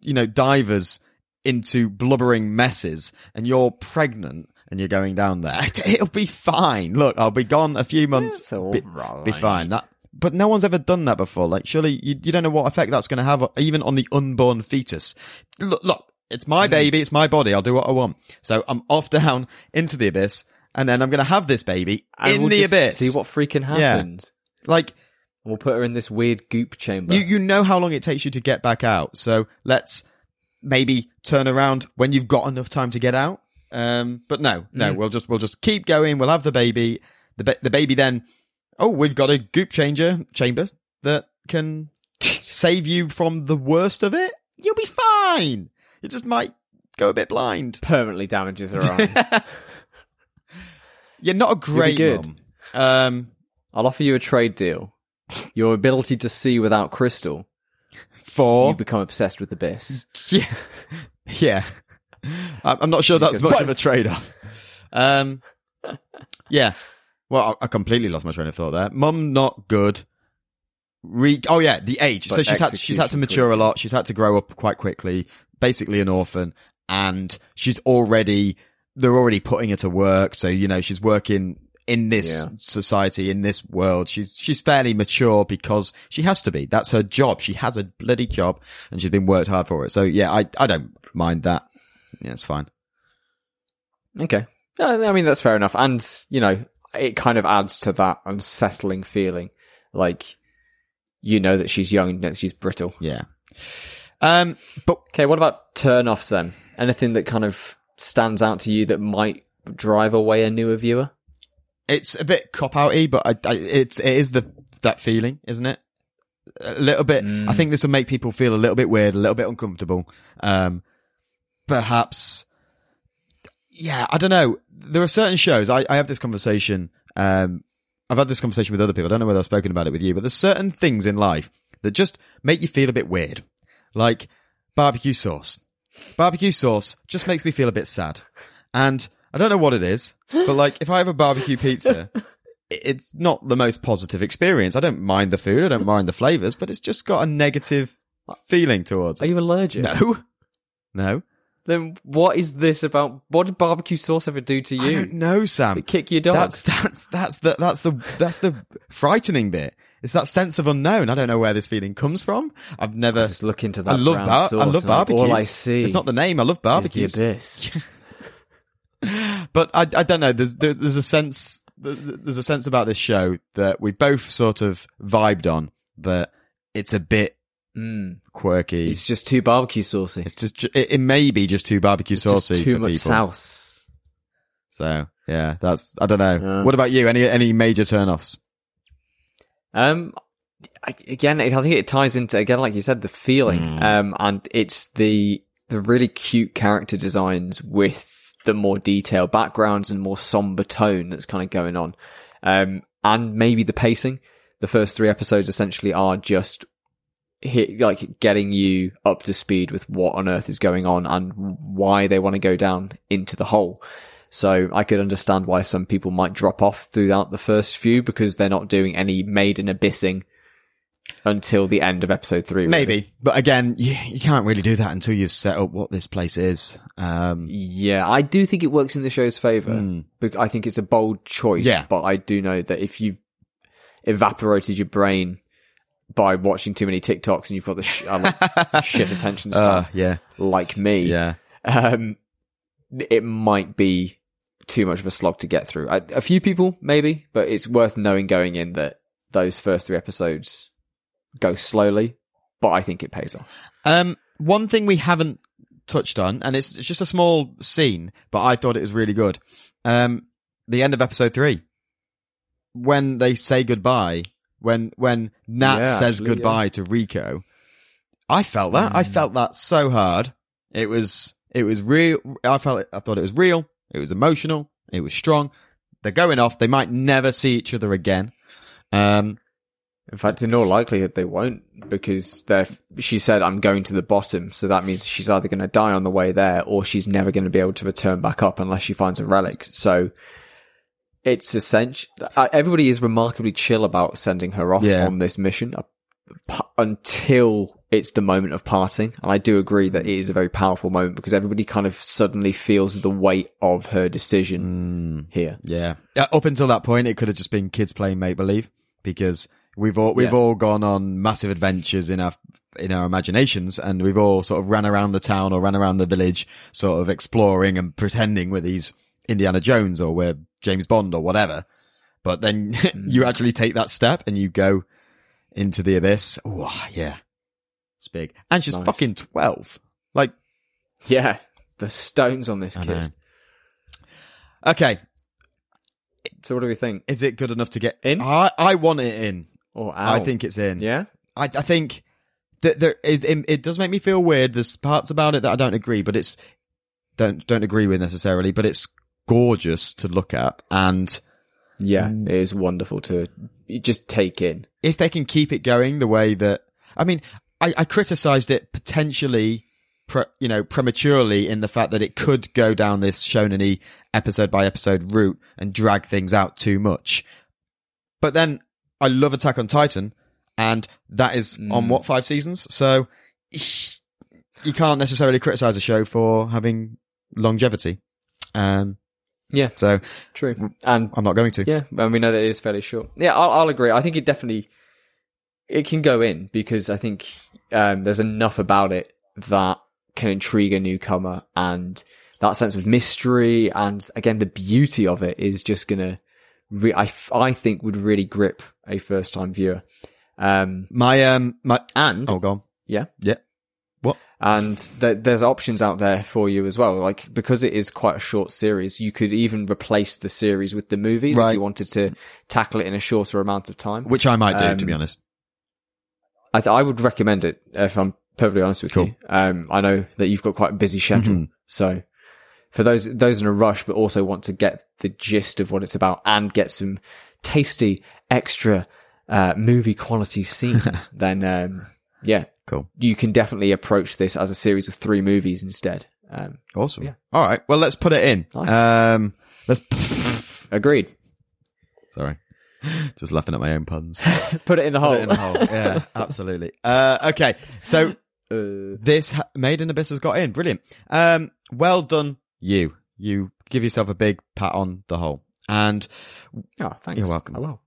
[SPEAKER 2] you know, divers into blubbering messes, and you're pregnant and you're going down there. It'll be fine. Look, I'll be gone a few months.
[SPEAKER 1] It's all
[SPEAKER 2] be,
[SPEAKER 1] right.
[SPEAKER 2] be fine. That, but no one's ever done that before. Like, surely you, you don't know what effect that's going to have, even on the unborn fetus. Look, look, it's my
[SPEAKER 1] Hmm.
[SPEAKER 2] baby, it's my body. I'll do what I want. So I'm off down into the abyss, and then I'm going to have this baby
[SPEAKER 1] And
[SPEAKER 2] in
[SPEAKER 1] we'll
[SPEAKER 2] the abyss.
[SPEAKER 1] See what freaking
[SPEAKER 2] Yeah.
[SPEAKER 1] happens.
[SPEAKER 2] like
[SPEAKER 1] We'll put her in this weird goop chamber.
[SPEAKER 2] you, you know how long it takes you to get back out. So let's maybe turn around when you've got enough time to get out. Um, but no, no,
[SPEAKER 1] Mm.
[SPEAKER 2] we'll just we'll just keep going. We'll have the baby. The ba- the baby then. Oh, we've got a goop changer chamber that can save you from the worst of it. You'll be fine. You just might go a bit blind.
[SPEAKER 1] permanently damages her eyes.
[SPEAKER 2] You're not a great
[SPEAKER 1] good.
[SPEAKER 2] mum. Um,
[SPEAKER 1] I'll offer you a trade deal. Your ability to see without crystal.
[SPEAKER 2] For
[SPEAKER 1] You become obsessed with abyss.
[SPEAKER 2] Yeah, yeah. I'm not sure that's much of a trade-off. Um, yeah. Well, I I completely lost my train of thought there. Mum, not good. Re- oh yeah, the age.
[SPEAKER 1] But
[SPEAKER 2] so she's had she's had to mature a lot. She's had to grow up quite quickly. Basically an orphan, and she's already they're already putting her to work. So you know she's working in this
[SPEAKER 1] Yeah.
[SPEAKER 2] society in this world. She's she's fairly mature because she has to be. That's her job. She has a bloody job, and she's been worked hard for it. So yeah, I I don't mind that. Yeah, it's fine.
[SPEAKER 1] Okay. Yeah, I mean that's fair enough, and you know it kind of adds to that unsettling feeling, like you know that she's young and that she's brittle.
[SPEAKER 2] Yeah. Um, but
[SPEAKER 1] Okay, what about turn-offs then? Anything that kind of stands out to you that might drive away a newer viewer?
[SPEAKER 2] It's a bit cop outy, but I, I, it's it is the that feeling, isn't it? A little bit. I think this will make people feel a little bit weird, a little bit uncomfortable. Um, perhaps. Yeah, I don't know. There are certain shows. I, I have this conversation. Um, I've had this conversation with other people. I don't know whether I've spoken about it with you, but there's certain things in life that just make you feel a bit weird, like barbecue sauce. Barbecue sauce just makes me feel a bit sad, and I don't know what it is, but like if I have a barbecue pizza, it's not the most positive experience. I don't mind the food, I don't mind the flavors, but it's just got a negative feeling towards
[SPEAKER 1] Are you allergic?
[SPEAKER 2] No, no,
[SPEAKER 1] Then what is this about? What did barbecue sauce ever do to you?
[SPEAKER 2] I don't know, Sam.
[SPEAKER 1] Kick your dog?
[SPEAKER 2] That's that's that's the that's the that's the frightening bit. It's that sense of unknown. I don't know where this feeling comes from. I've never.
[SPEAKER 1] Just look into that.
[SPEAKER 2] I love
[SPEAKER 1] brown
[SPEAKER 2] that.
[SPEAKER 1] Sauce
[SPEAKER 2] I love barbecues.
[SPEAKER 1] All I see
[SPEAKER 2] It's not the name. I love
[SPEAKER 1] is the abyss.
[SPEAKER 2] but I, I don't know. There's there, there's a sense there's a sense about this show that we both sort of vibed on that it's a bit
[SPEAKER 1] mm.
[SPEAKER 2] quirky.
[SPEAKER 1] It's just too barbecue saucy.
[SPEAKER 2] It's just it, it may be just too barbecue
[SPEAKER 1] It's
[SPEAKER 2] saucy
[SPEAKER 1] too
[SPEAKER 2] for
[SPEAKER 1] much
[SPEAKER 2] people.
[SPEAKER 1] sauce.
[SPEAKER 2] So yeah, that's I don't know. What about you? Any any major turn-offs?
[SPEAKER 1] Um, I- again, I think it ties into again, like you said, the feeling.
[SPEAKER 2] Mm.
[SPEAKER 1] Um, and it's the the really cute character designs with the more detailed backgrounds and more somber tone that's kind of going on. Um, and maybe the pacing. The first three episodes essentially are just hit like getting you up to speed with what on earth is going on and why they want to go down into the hole. So I could understand why some people might drop off throughout the first few because they're not doing any maiden abyssing until the end of episode three. really.
[SPEAKER 2] Maybe, but again, you, you can't really do that until you've set up what this place is. Um,
[SPEAKER 1] Yeah, I do think it works in the show's favor.
[SPEAKER 2] Mm.
[SPEAKER 1] I think it's a bold choice.
[SPEAKER 2] Yeah.
[SPEAKER 1] But I do know that if you've evaporated your brain by watching too many TikToks and you've got the sh- uh, like, shit attention span
[SPEAKER 2] uh, yeah,
[SPEAKER 1] like me,
[SPEAKER 2] yeah.
[SPEAKER 1] um, it might be too much of a slog to get through. I, a few people, maybe, but it's worth knowing going in that those first three episodes go slowly, but I think it pays off.
[SPEAKER 2] Um, one thing we haven't touched on, and it's, it's just a small scene, but I thought it was really good. Um, the end of episode three, when they say goodbye, when when Nat
[SPEAKER 1] Yeah,
[SPEAKER 2] says
[SPEAKER 1] actually,
[SPEAKER 2] goodbye to Riko, I felt that. I felt that so hard. It was it was real. I felt it, I thought it was real. It was emotional. It was strong. They're going off. They might never see each other again. Um,
[SPEAKER 1] In fact, in all likelihood, they won't because they're, she said, I'm going to the bottom. So that means she's either going to die on the way there or she's never going to be able to return back up unless she finds a relic. So it's essential. uh, Everybody is remarkably chill about sending her off
[SPEAKER 2] Yeah.
[SPEAKER 1] on this mission until it's the moment of parting. And I do agree that it is a very powerful moment because everybody kind of suddenly feels the weight of her decision here.
[SPEAKER 2] Yeah. Uh, Up until that point, it could have just been kids playing make believe because we've all we've
[SPEAKER 1] Yeah.
[SPEAKER 2] all gone on massive adventures in our in our imaginations, and we've all sort of ran around the town or ran around the village, sort of exploring and pretending we're these Indiana Jones or we're James Bond or whatever. But then mm. you actually take that step and you go into the abyss. Oh yeah, it's big, and she's
[SPEAKER 1] Nice.
[SPEAKER 2] fucking twelve. Like,
[SPEAKER 1] Yeah. The stones on this
[SPEAKER 2] I
[SPEAKER 1] kid.
[SPEAKER 2] know. okay,
[SPEAKER 1] So what do we think?
[SPEAKER 2] is it good enough to get
[SPEAKER 1] In?
[SPEAKER 2] I I want it in.
[SPEAKER 1] Or
[SPEAKER 2] I think it's in.
[SPEAKER 1] Yeah?
[SPEAKER 2] I, I think that there is. It, it does make me feel weird. There's parts about it that I don't agree, but it's don't don't agree with necessarily. But it's gorgeous to look at, and
[SPEAKER 1] Yeah, it is wonderful to just take in.
[SPEAKER 2] if they can keep it going the way that I mean, I, I criticized it potentially, pre, you know, prematurely in the fact that it could go down this shonen episode by episode route and drag things out too much. But then I love Attack on Titan, and that is on
[SPEAKER 1] Mm.
[SPEAKER 2] what five seasons, so you can't necessarily criticize a show for having longevity. Um,
[SPEAKER 1] Yeah,
[SPEAKER 2] so
[SPEAKER 1] true. And
[SPEAKER 2] I'm not going to.
[SPEAKER 1] yeah, and we know that it is fairly short. Yeah, I'll, I'll agree. I think it definitely it can go in because I think um, there's enough about it that can intrigue a newcomer and that sense of mystery and again the beauty of it is just gonna, re- I I think would really grip a first time viewer. Um,
[SPEAKER 2] My um my
[SPEAKER 1] and
[SPEAKER 2] oh, go on.
[SPEAKER 1] yeah,
[SPEAKER 2] Yeah. What?
[SPEAKER 1] and th- there's options out there for you as well. Like because it is quite a short series, you could even replace the series with the movies
[SPEAKER 2] Right.
[SPEAKER 1] if you wanted to tackle it in a shorter amount of time.
[SPEAKER 2] Which I might do, to
[SPEAKER 1] Um,
[SPEAKER 2] be honest.
[SPEAKER 1] I, th- I would recommend it if I'm perfectly honest with
[SPEAKER 2] Cool.
[SPEAKER 1] you. Um, I know that you've got quite a busy schedule,
[SPEAKER 2] Mhm.
[SPEAKER 1] so for those those in a rush but also want to get the gist of what it's about and get some tasty extra uh, movie quality scenes, then um, yeah,
[SPEAKER 2] Cool.
[SPEAKER 1] you can definitely approach this as a series of three movies instead. Um,
[SPEAKER 2] Awesome.
[SPEAKER 1] yeah.
[SPEAKER 2] All right. Well, let's put it in.
[SPEAKER 1] Nice.
[SPEAKER 2] Um, let's.
[SPEAKER 1] agreed.
[SPEAKER 2] Sorry, just laughing at my own puns.
[SPEAKER 1] Put it in the hole.
[SPEAKER 2] Put it in a hole. Yeah, absolutely. Uh, okay, so
[SPEAKER 1] Uh,
[SPEAKER 2] this ha- Made in Abyss has got in. Brilliant. Um, well done, you. You give yourself a big pat on the hole. And
[SPEAKER 1] oh, thanks.
[SPEAKER 2] You're welcome.
[SPEAKER 1] I will.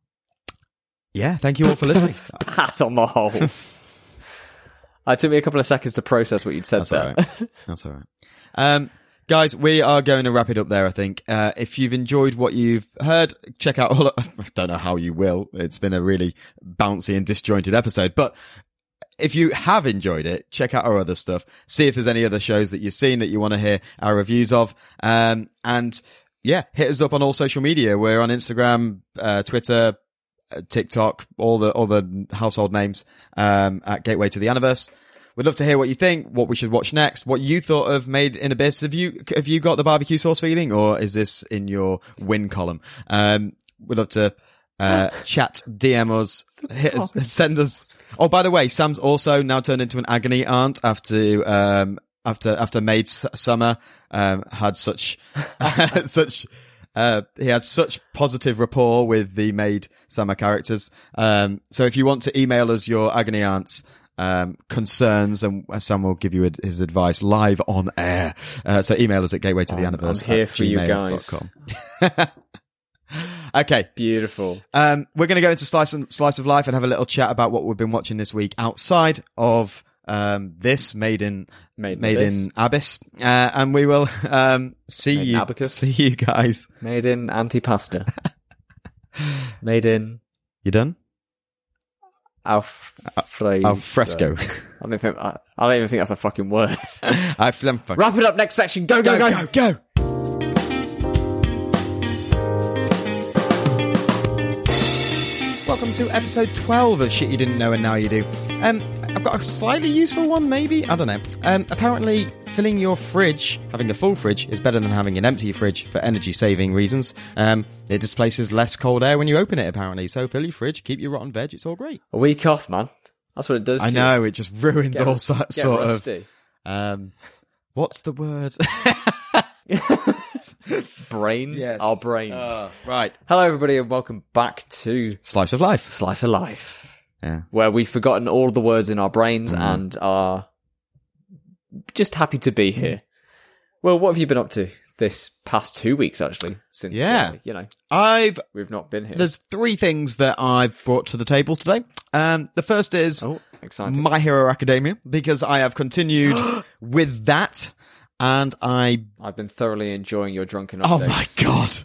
[SPEAKER 2] yeah, thank you all for listening.
[SPEAKER 1] Pat on the hole. it took me a couple of seconds to process what you'd said
[SPEAKER 2] That's
[SPEAKER 1] there.
[SPEAKER 2] all right. That's all right. Um, guys, we are going to wrap it up there. I think. Uh, if you've enjoyed what you've heard, check out all. I don't know how you will. It's been a really bouncy and disjointed episode, but if you have enjoyed it, check out our other stuff. See if there's any other shows that you've seen that you want to hear our reviews of. Um, and yeah, hit us up on all social media. We're on Instagram, uh, Twitter, uh, TikTok, all the all the household names um, at Gateway to the Universe. We'd love to hear what you think, what we should watch next, what you thought of Made in Abyss. Have you have you got the barbecue sauce feeling, or is this in your win column? Um, we'd love to uh, chat, DM us, hit us, send us. Oh, by the way, Sam's also now turned into an agony aunt after um, after after Maid Sama um, had such such. Uh, he had such positive rapport with the Maid Sama characters. Um, so if you want to email us your agony aunts, um, concerns and Sam will give you his advice live on air. Uh, so email us at gateway to the universe.
[SPEAKER 1] I'm here for you guys.
[SPEAKER 2] Okay.
[SPEAKER 1] Beautiful.
[SPEAKER 2] Um, we're going to go into slice and slice of life and have a little chat about what we've been watching this week outside of um, this made in
[SPEAKER 1] Made
[SPEAKER 2] made
[SPEAKER 1] Abyss.
[SPEAKER 2] in Abyss, uh, and we will um, see
[SPEAKER 1] Made
[SPEAKER 2] you
[SPEAKER 1] Abacus.
[SPEAKER 2] see you guys.
[SPEAKER 1] Made in antipasta. Made in
[SPEAKER 2] You done? Al fresco.
[SPEAKER 1] I don't think I, I don't even think that's a fucking word.
[SPEAKER 2] I fl-
[SPEAKER 1] Wrap it up. Next section. Go go go.
[SPEAKER 2] go go. Welcome to episode 12 of Shit You Didn't Know and Now You Do. Um, I've got a slightly useful one, maybe? I don't know. Um, apparently, filling your fridge, having a full fridge, is better than having an empty fridge for energy saving reasons. Um, it displaces less cold air when you open it, apparently. So fill your fridge, keep your rotten veg, it's all great.
[SPEAKER 1] A week off, man. That's what it does.
[SPEAKER 2] I know, it just ruins
[SPEAKER 1] Get-
[SPEAKER 2] all so-
[SPEAKER 1] You. Get
[SPEAKER 2] sort of. Um, what's the word?
[SPEAKER 1] brains. Our brains.
[SPEAKER 2] Uh, right.
[SPEAKER 1] Hello, everybody, and welcome back to
[SPEAKER 2] Slice of life.
[SPEAKER 1] Slice of Life,
[SPEAKER 2] Yeah.
[SPEAKER 1] where we've forgotten all the words in our brains
[SPEAKER 2] Mm-hmm.
[SPEAKER 1] and are just happy to be here. Well, what have you been up to this past two weeks, actually? Since
[SPEAKER 2] Yeah.
[SPEAKER 1] uh, you know
[SPEAKER 2] I've
[SPEAKER 1] we've not been here.
[SPEAKER 2] There's three things that I've brought to the table today. Um, the first is
[SPEAKER 1] oh, exciting!
[SPEAKER 2] My Hero Academia because I have continued with that, and I.
[SPEAKER 1] I've been thoroughly enjoying your drunken.
[SPEAKER 2] Oh my god!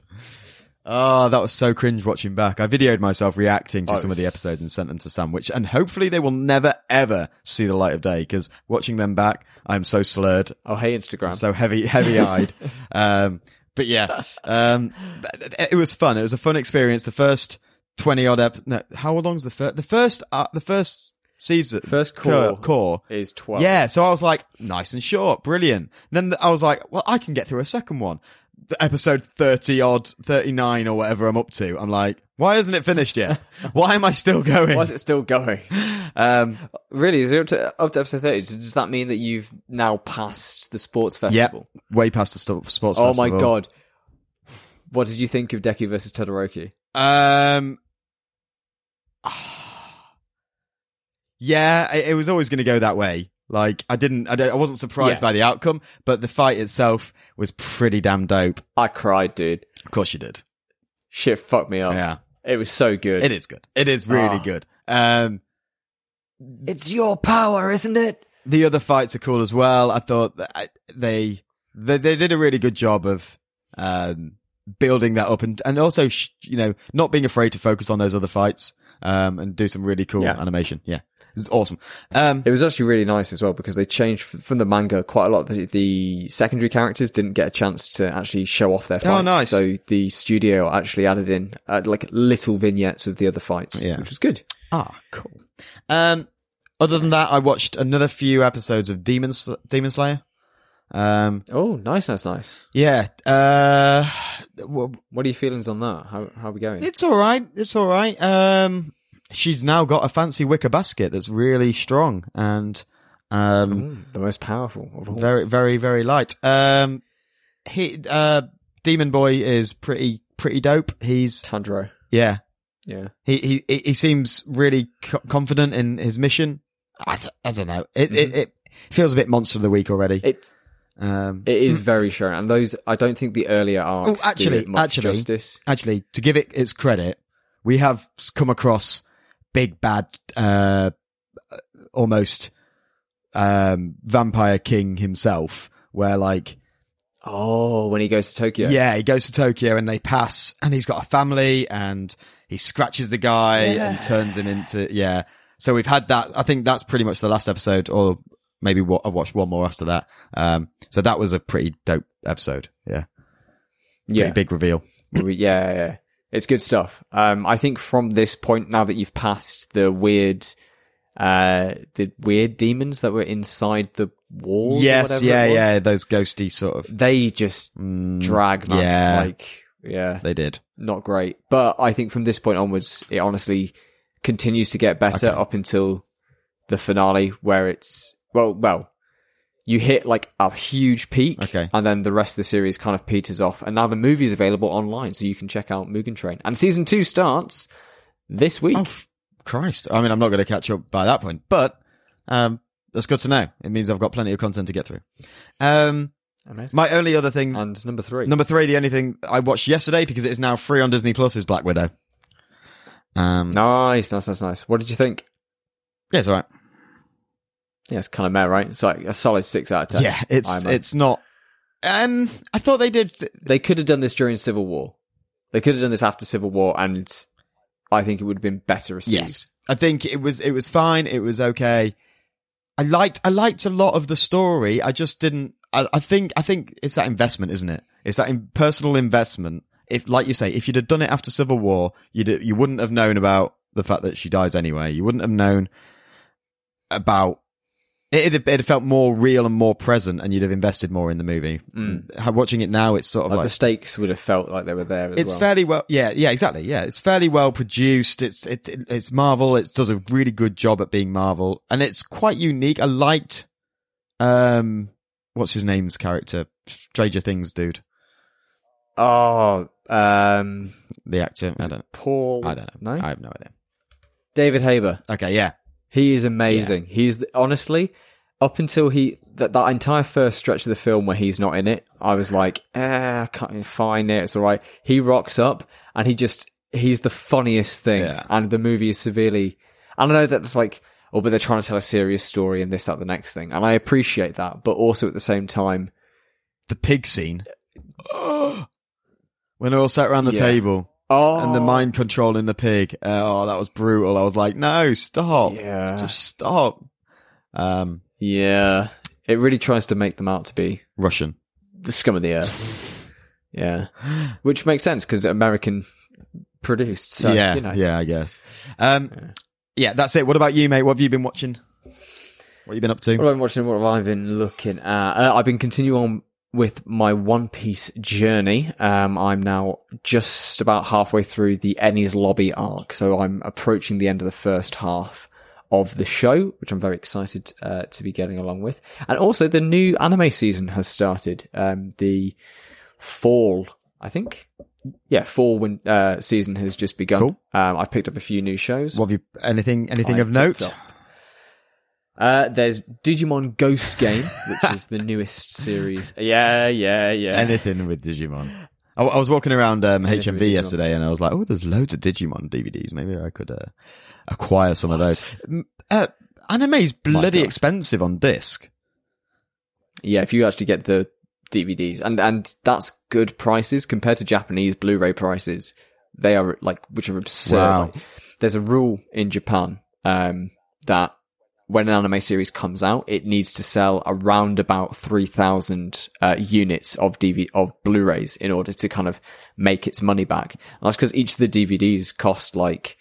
[SPEAKER 2] Oh, that was so cringe watching back. I videoed myself reacting to
[SPEAKER 1] Oh,
[SPEAKER 2] some of the episodes and sent them to Sam, which, and hopefully they will never ever see the light of day because watching them back, I'm so slurred,
[SPEAKER 1] Oh, hey, Instagram.
[SPEAKER 2] so heavy, heavy eyed. um, but yeah, um, th- th- it was fun. It was a fun experience. The first twenty odd ep. No, how long's the first? The first, uh, the first season,
[SPEAKER 1] First
[SPEAKER 2] cour,
[SPEAKER 1] cour
[SPEAKER 2] cour.
[SPEAKER 1] is twelve.
[SPEAKER 2] Yeah, so I was like, nice and short, brilliant. Then I was like, well, I can get through a second one. The episode 30 odd, 39 or whatever I'm up to. I'm like, why isn't it finished yet? why am I still going?
[SPEAKER 1] Why is it still going?
[SPEAKER 2] Um,
[SPEAKER 1] Really, is it up to, up to episode thirty? Does that mean that you've now passed the sports festival?
[SPEAKER 2] way past the sports festival.
[SPEAKER 1] Oh
[SPEAKER 2] festival.
[SPEAKER 1] my god! What did you think of Deku versus Todoroki?
[SPEAKER 2] Um, yeah, it, it was always going to go that way. Like, I didn't, I, I wasn't surprised
[SPEAKER 1] Yeah.
[SPEAKER 2] by the outcome, but the fight itself was pretty damn dope.
[SPEAKER 1] I cried, dude.
[SPEAKER 2] Of course you did.
[SPEAKER 1] Shit fucked me up.
[SPEAKER 2] Yeah.
[SPEAKER 1] It was so good.
[SPEAKER 2] It is good. It is really
[SPEAKER 1] Ah.
[SPEAKER 2] good. Um,
[SPEAKER 1] It's your power, isn't it?
[SPEAKER 2] the other fights are cool as well. I thought that I, they they they did a really good job of um, building that up and and also sh- you know not being afraid to focus on those other fights um, and do some really cool
[SPEAKER 1] Yeah.
[SPEAKER 2] animation. Yeah, it's awesome. Um,
[SPEAKER 1] It was actually really nice as well because they changed from the manga quite a lot. The, the secondary characters didn't get a chance to actually show off their fights.
[SPEAKER 2] Oh, nice.
[SPEAKER 1] So the studio actually added in uh, like little vignettes of the other fights,
[SPEAKER 2] Yeah.
[SPEAKER 1] which was good.
[SPEAKER 2] Ah, cool. Um, other than that, I watched another few episodes of Demon Sl- Demon Slayer. Um,
[SPEAKER 1] Oh, nice, nice, nice.
[SPEAKER 2] yeah. Uh, well,
[SPEAKER 1] What are your feelings on that? How how are we going?
[SPEAKER 2] it's all right. It's all right. Um, she's now got a fancy wicker basket that's really strong and um,
[SPEAKER 1] Ooh, the most powerful of all.
[SPEAKER 2] very, very, very light. Um, he, uh, Demon Boy is pretty, pretty dope. He's
[SPEAKER 1] Tanjiro.
[SPEAKER 2] yeah.
[SPEAKER 1] Yeah.
[SPEAKER 2] He he he- seems really co- confident in his mission. I, d- I don't know. It, it it feels a bit monster of the week already.
[SPEAKER 1] It's
[SPEAKER 2] Um,
[SPEAKER 1] it is very shown, and those I don't think the earlier arcs.
[SPEAKER 2] Oh, actually- actually-
[SPEAKER 1] justice.
[SPEAKER 2] actually, to give it its credit, we have come across big bad, uh, almost um, vampire king himself, where like
[SPEAKER 1] Oh, when he goes to Tokyo.
[SPEAKER 2] yeah, he goes to Tokyo and they pass, and he's got a family, and he scratches the guy and turns him into yeah. So we've had that. I think that's pretty much the last episode, or maybe what I've watched one more after that. Um, so that was a pretty dope episode. Yeah,
[SPEAKER 1] yeah.
[SPEAKER 2] pretty big reveal.
[SPEAKER 1] Yeah, yeah. It's good stuff. Um, I think from this point, now that you've passed the weird, uh, the weird demons that were inside the walls. or
[SPEAKER 2] yes, yeah, yeah, those ghosty sort of.
[SPEAKER 1] They just
[SPEAKER 2] Mm,
[SPEAKER 1] drag, man.
[SPEAKER 2] yeah.
[SPEAKER 1] Like, yeah,
[SPEAKER 2] they did.
[SPEAKER 1] not great. But I think from this point onwards, it honestly continues to get better
[SPEAKER 2] Okay.
[SPEAKER 1] up until the finale, where it's well, well, you hit like a huge peak,
[SPEAKER 2] Okay.
[SPEAKER 1] and then the rest of the series kind of peters off. And now the movie is available online, so you can check out Mugen Train. And season two starts this week.
[SPEAKER 2] Oh, f- Christ! I mean, I'm not going to catch up by that point, but um, that's good to know. It means I've got plenty of content to get through. Um,
[SPEAKER 1] Amazing.
[SPEAKER 2] my only other thing
[SPEAKER 1] and number three.
[SPEAKER 2] Number three, the only thing I watched yesterday because it is now free on Disney Plus is Black Widow. Um,
[SPEAKER 1] nice, nice, nice, nice. What did you think?
[SPEAKER 2] yeah, it's alright.
[SPEAKER 1] Yeah, it's kind of meh, right? It's like a solid six out of ten.
[SPEAKER 2] Yeah, it's it's not. Um, I thought they did. th-
[SPEAKER 1] they could have done this during Civil War. They could have done this after Civil War, and I think it would have been better received.
[SPEAKER 2] Yes, I think it was it was fine. It was okay. I liked I liked a lot of the story. I just didn't. I, I think I think it's that investment, isn't it? It's that in, personal investment. If, like you say, if you'd have done it after Civil War, you'd you wouldn't have known about the fact that she dies anyway. You wouldn't have known about it. Have felt more real and more present, and you'd have invested more in the movie. How- Watching it now, it's sort of
[SPEAKER 1] Like,
[SPEAKER 2] like,
[SPEAKER 1] the stakes would have felt like they were there. As
[SPEAKER 2] it's
[SPEAKER 1] well.
[SPEAKER 2] fairly well yeah yeah exactly yeah it's fairly well produced it's it, it- it's marvel it does a really good job at being marvel and it's quite unique i liked um what's his name's character stranger things dude
[SPEAKER 1] Oh, um,
[SPEAKER 2] the actor i don't
[SPEAKER 1] Paul.
[SPEAKER 2] i don't know
[SPEAKER 1] No,
[SPEAKER 2] i have no idea
[SPEAKER 1] David Harbour.
[SPEAKER 2] okay yeah
[SPEAKER 1] He is amazing. He's honestly up until he that that entire first stretch of the film where he's not in it. I was like, eh, I can't find it. It's all right. He rocks up and he just he's the funniest thing.
[SPEAKER 2] Yeah.
[SPEAKER 1] And the movie is severely. I don't know that's like. Oh, but they're trying to tell a serious story and this, that, the next thing. And I appreciate that. But also at the same time,
[SPEAKER 2] the pig scene when they're all sat around the
[SPEAKER 1] Yeah.
[SPEAKER 2] table
[SPEAKER 1] oh,
[SPEAKER 2] and the mind controlling the pig uh, oh that was brutal i was like no stop
[SPEAKER 1] Yeah.
[SPEAKER 2] just stop um
[SPEAKER 1] Yeah. It really tries to make them out to be
[SPEAKER 2] russian
[SPEAKER 1] the scum of the earth. yeah. Which makes sense because American produced. So,
[SPEAKER 2] yeah,
[SPEAKER 1] you know.
[SPEAKER 2] yeah, I guess. Um, yeah. that's it. What about you, mate? What have you been watching? What have you been up to?
[SPEAKER 1] What have I been watching? What have I been looking at? Uh, I've been continuing on with my One Piece journey. Um, I'm now just about halfway through the Enies Lobby arc, so I'm approaching the end of the first half of the show, which I'm very excited uh, to be getting along with. And also, the new anime season has started. Um, the fall, I think. Yeah, fall win- uh, season has just begun.
[SPEAKER 2] Cool.
[SPEAKER 1] Um, I've picked up a few new shows.
[SPEAKER 2] What have you? Anything? Anything
[SPEAKER 1] I
[SPEAKER 2] of note?
[SPEAKER 1] up. Uh, there's Digimon Ghost Game, which is the newest series. Yeah, yeah, yeah.
[SPEAKER 2] Anything with Digimon? I, I was walking around um, HMV yesterday, and I was like, "Oh, there's loads of Digimon DVDs. Maybe I could uh, acquire some of those." M- Uh, anime's bloody expensive on disc.
[SPEAKER 1] yeah, if you actually get the DVDs, and and that's good prices compared to Japanese Blu-ray prices. They are like which are absurd.
[SPEAKER 2] Wow.
[SPEAKER 1] Like, there's a rule in Japan um, that when an anime series comes out, it needs to sell around about three thousand uh, units of DV of Blu-rays in order to kind of make its money back. And that's because each of the DVDs cost like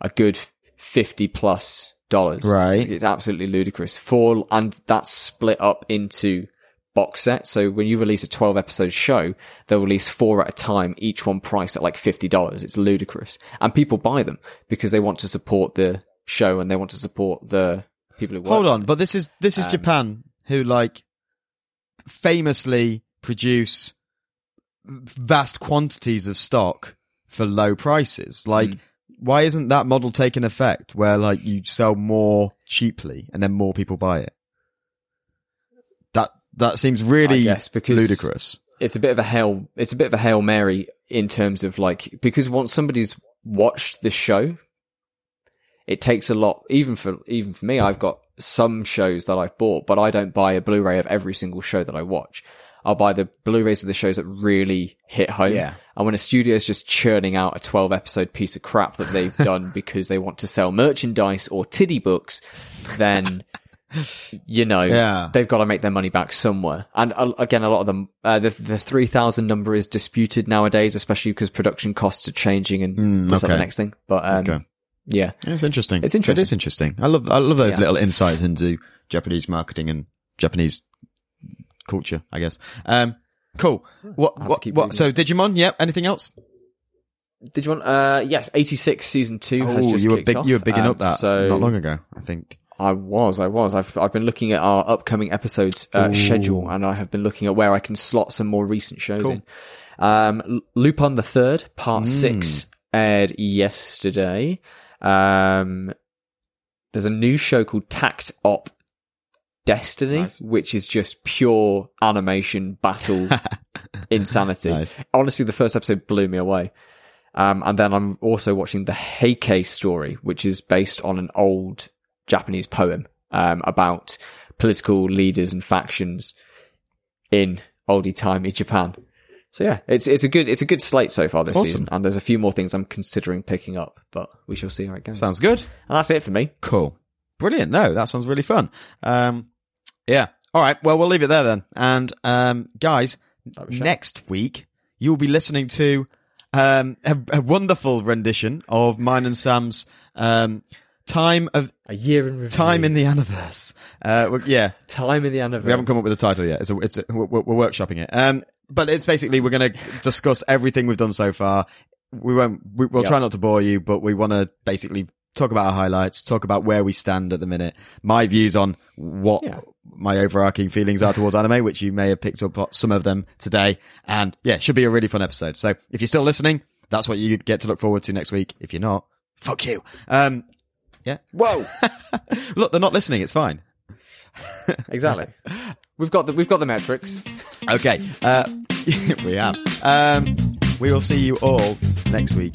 [SPEAKER 1] a good fifty plus dollars.
[SPEAKER 2] Right.
[SPEAKER 1] It's absolutely ludicrous. For and that's split up into box sets. So when you release a twelve episode show, they'll release four at a time, each one priced at like fifty dollars. It's ludicrous, and people buy them because they want to support the show and they want to support the people who work.
[SPEAKER 2] Hold on, but this is this is
[SPEAKER 1] Um,
[SPEAKER 2] Japan who like famously produce vast quantities of stock for low prices. Like,
[SPEAKER 1] Mm.
[SPEAKER 2] why isn't that model taking effect where like you sell more cheaply and then more people buy it? That that seems really
[SPEAKER 1] guess, because-
[SPEAKER 2] ludicrous.
[SPEAKER 1] it's a bit of a hail it's a bit of a hail mary in terms of like because once somebody's watched the show it takes a lot even for even for me i've got some shows that i've bought but i don't buy a blu-ray of every single show that i watch i'll buy the blu-rays of the shows that really hit home
[SPEAKER 2] Yeah.
[SPEAKER 1] and when a studio is just churning out a 12 episode piece of crap that they've done because they want to sell merchandise or tiddy books then you know,
[SPEAKER 2] Yeah.
[SPEAKER 1] they've got to make their money back somewhere. And uh, again, a lot of them, uh, the, the 3,000 number is disputed nowadays, especially because production costs are changing and
[SPEAKER 2] Mm,
[SPEAKER 1] that's not the next thing. But, um,
[SPEAKER 2] Okay.
[SPEAKER 1] Yeah,
[SPEAKER 2] It's interesting.
[SPEAKER 1] It's interesting.
[SPEAKER 2] It is interesting. I love I love those
[SPEAKER 1] Yeah.
[SPEAKER 2] little insights into Japanese marketing and Japanese culture. I guess. Um, cool. What?
[SPEAKER 1] Have to
[SPEAKER 2] What? what so Digimon? Yep. Anything else?
[SPEAKER 1] Did you want, uh, yes, 86 season two has
[SPEAKER 2] Oh,
[SPEAKER 1] just
[SPEAKER 2] you were big.
[SPEAKER 1] off.
[SPEAKER 2] You were bigging
[SPEAKER 1] Um,
[SPEAKER 2] up that
[SPEAKER 1] so
[SPEAKER 2] not long ago. I think.
[SPEAKER 1] I was, I was. I've I've been looking at our upcoming episodes uh, schedule, and I have been looking at where I can slot some more recent shows
[SPEAKER 2] Cool.
[SPEAKER 1] in. Um, Lupin the Third, Part
[SPEAKER 2] Mm.
[SPEAKER 1] Six, aired yesterday. Um, there's a new show called Takt Op Destiny,
[SPEAKER 2] Nice.
[SPEAKER 1] which is just pure animation battle insanity.
[SPEAKER 2] Nice.
[SPEAKER 1] Honestly, the first episode blew me away. Um, and then I'm also watching the Heike story, which is based on an old Japanese poem um, about political leaders and factions in oldie timey Japan. So yeah, it's it's a good it's a good slate so far this
[SPEAKER 2] Awesome.
[SPEAKER 1] season, and there's a few more things I'm considering picking up, but we shall see how it goes.
[SPEAKER 2] Sounds good.
[SPEAKER 1] and that's it for me.
[SPEAKER 2] Cool. Brilliant. No, that sounds really fun. Um, yeah. All right. Well, we'll leave it there then. And um, guys, next week you'll be listening to um, a, a wonderful rendition of mine and Sam's um, time of
[SPEAKER 1] A year in review.
[SPEAKER 2] time in the universe. Uh, yeah,
[SPEAKER 1] time in the anniversary.
[SPEAKER 2] we haven't come up with a title yet. It's a, it's a, we're, we're workshopping it. Um, but it's basically we're going to discuss everything we've done so far. We won't. We, we'll
[SPEAKER 1] Yep.
[SPEAKER 2] try not to bore you, but we want to basically talk about our highlights, talk about where we stand at the minute, my views on what
[SPEAKER 1] Yeah.
[SPEAKER 2] my overarching feelings are towards anime, which you may have picked up some of them today. And yeah, should be a really fun episode. So if you're still listening, that's what you get to look forward to next week. If you're not, fuck you. Um, yeah.
[SPEAKER 1] Whoa!
[SPEAKER 2] Look, they're not listening. It's fine.
[SPEAKER 1] exactly. We've got the we've got the metrics.
[SPEAKER 2] Okay. Uh, we have. Um, we will see you all next week.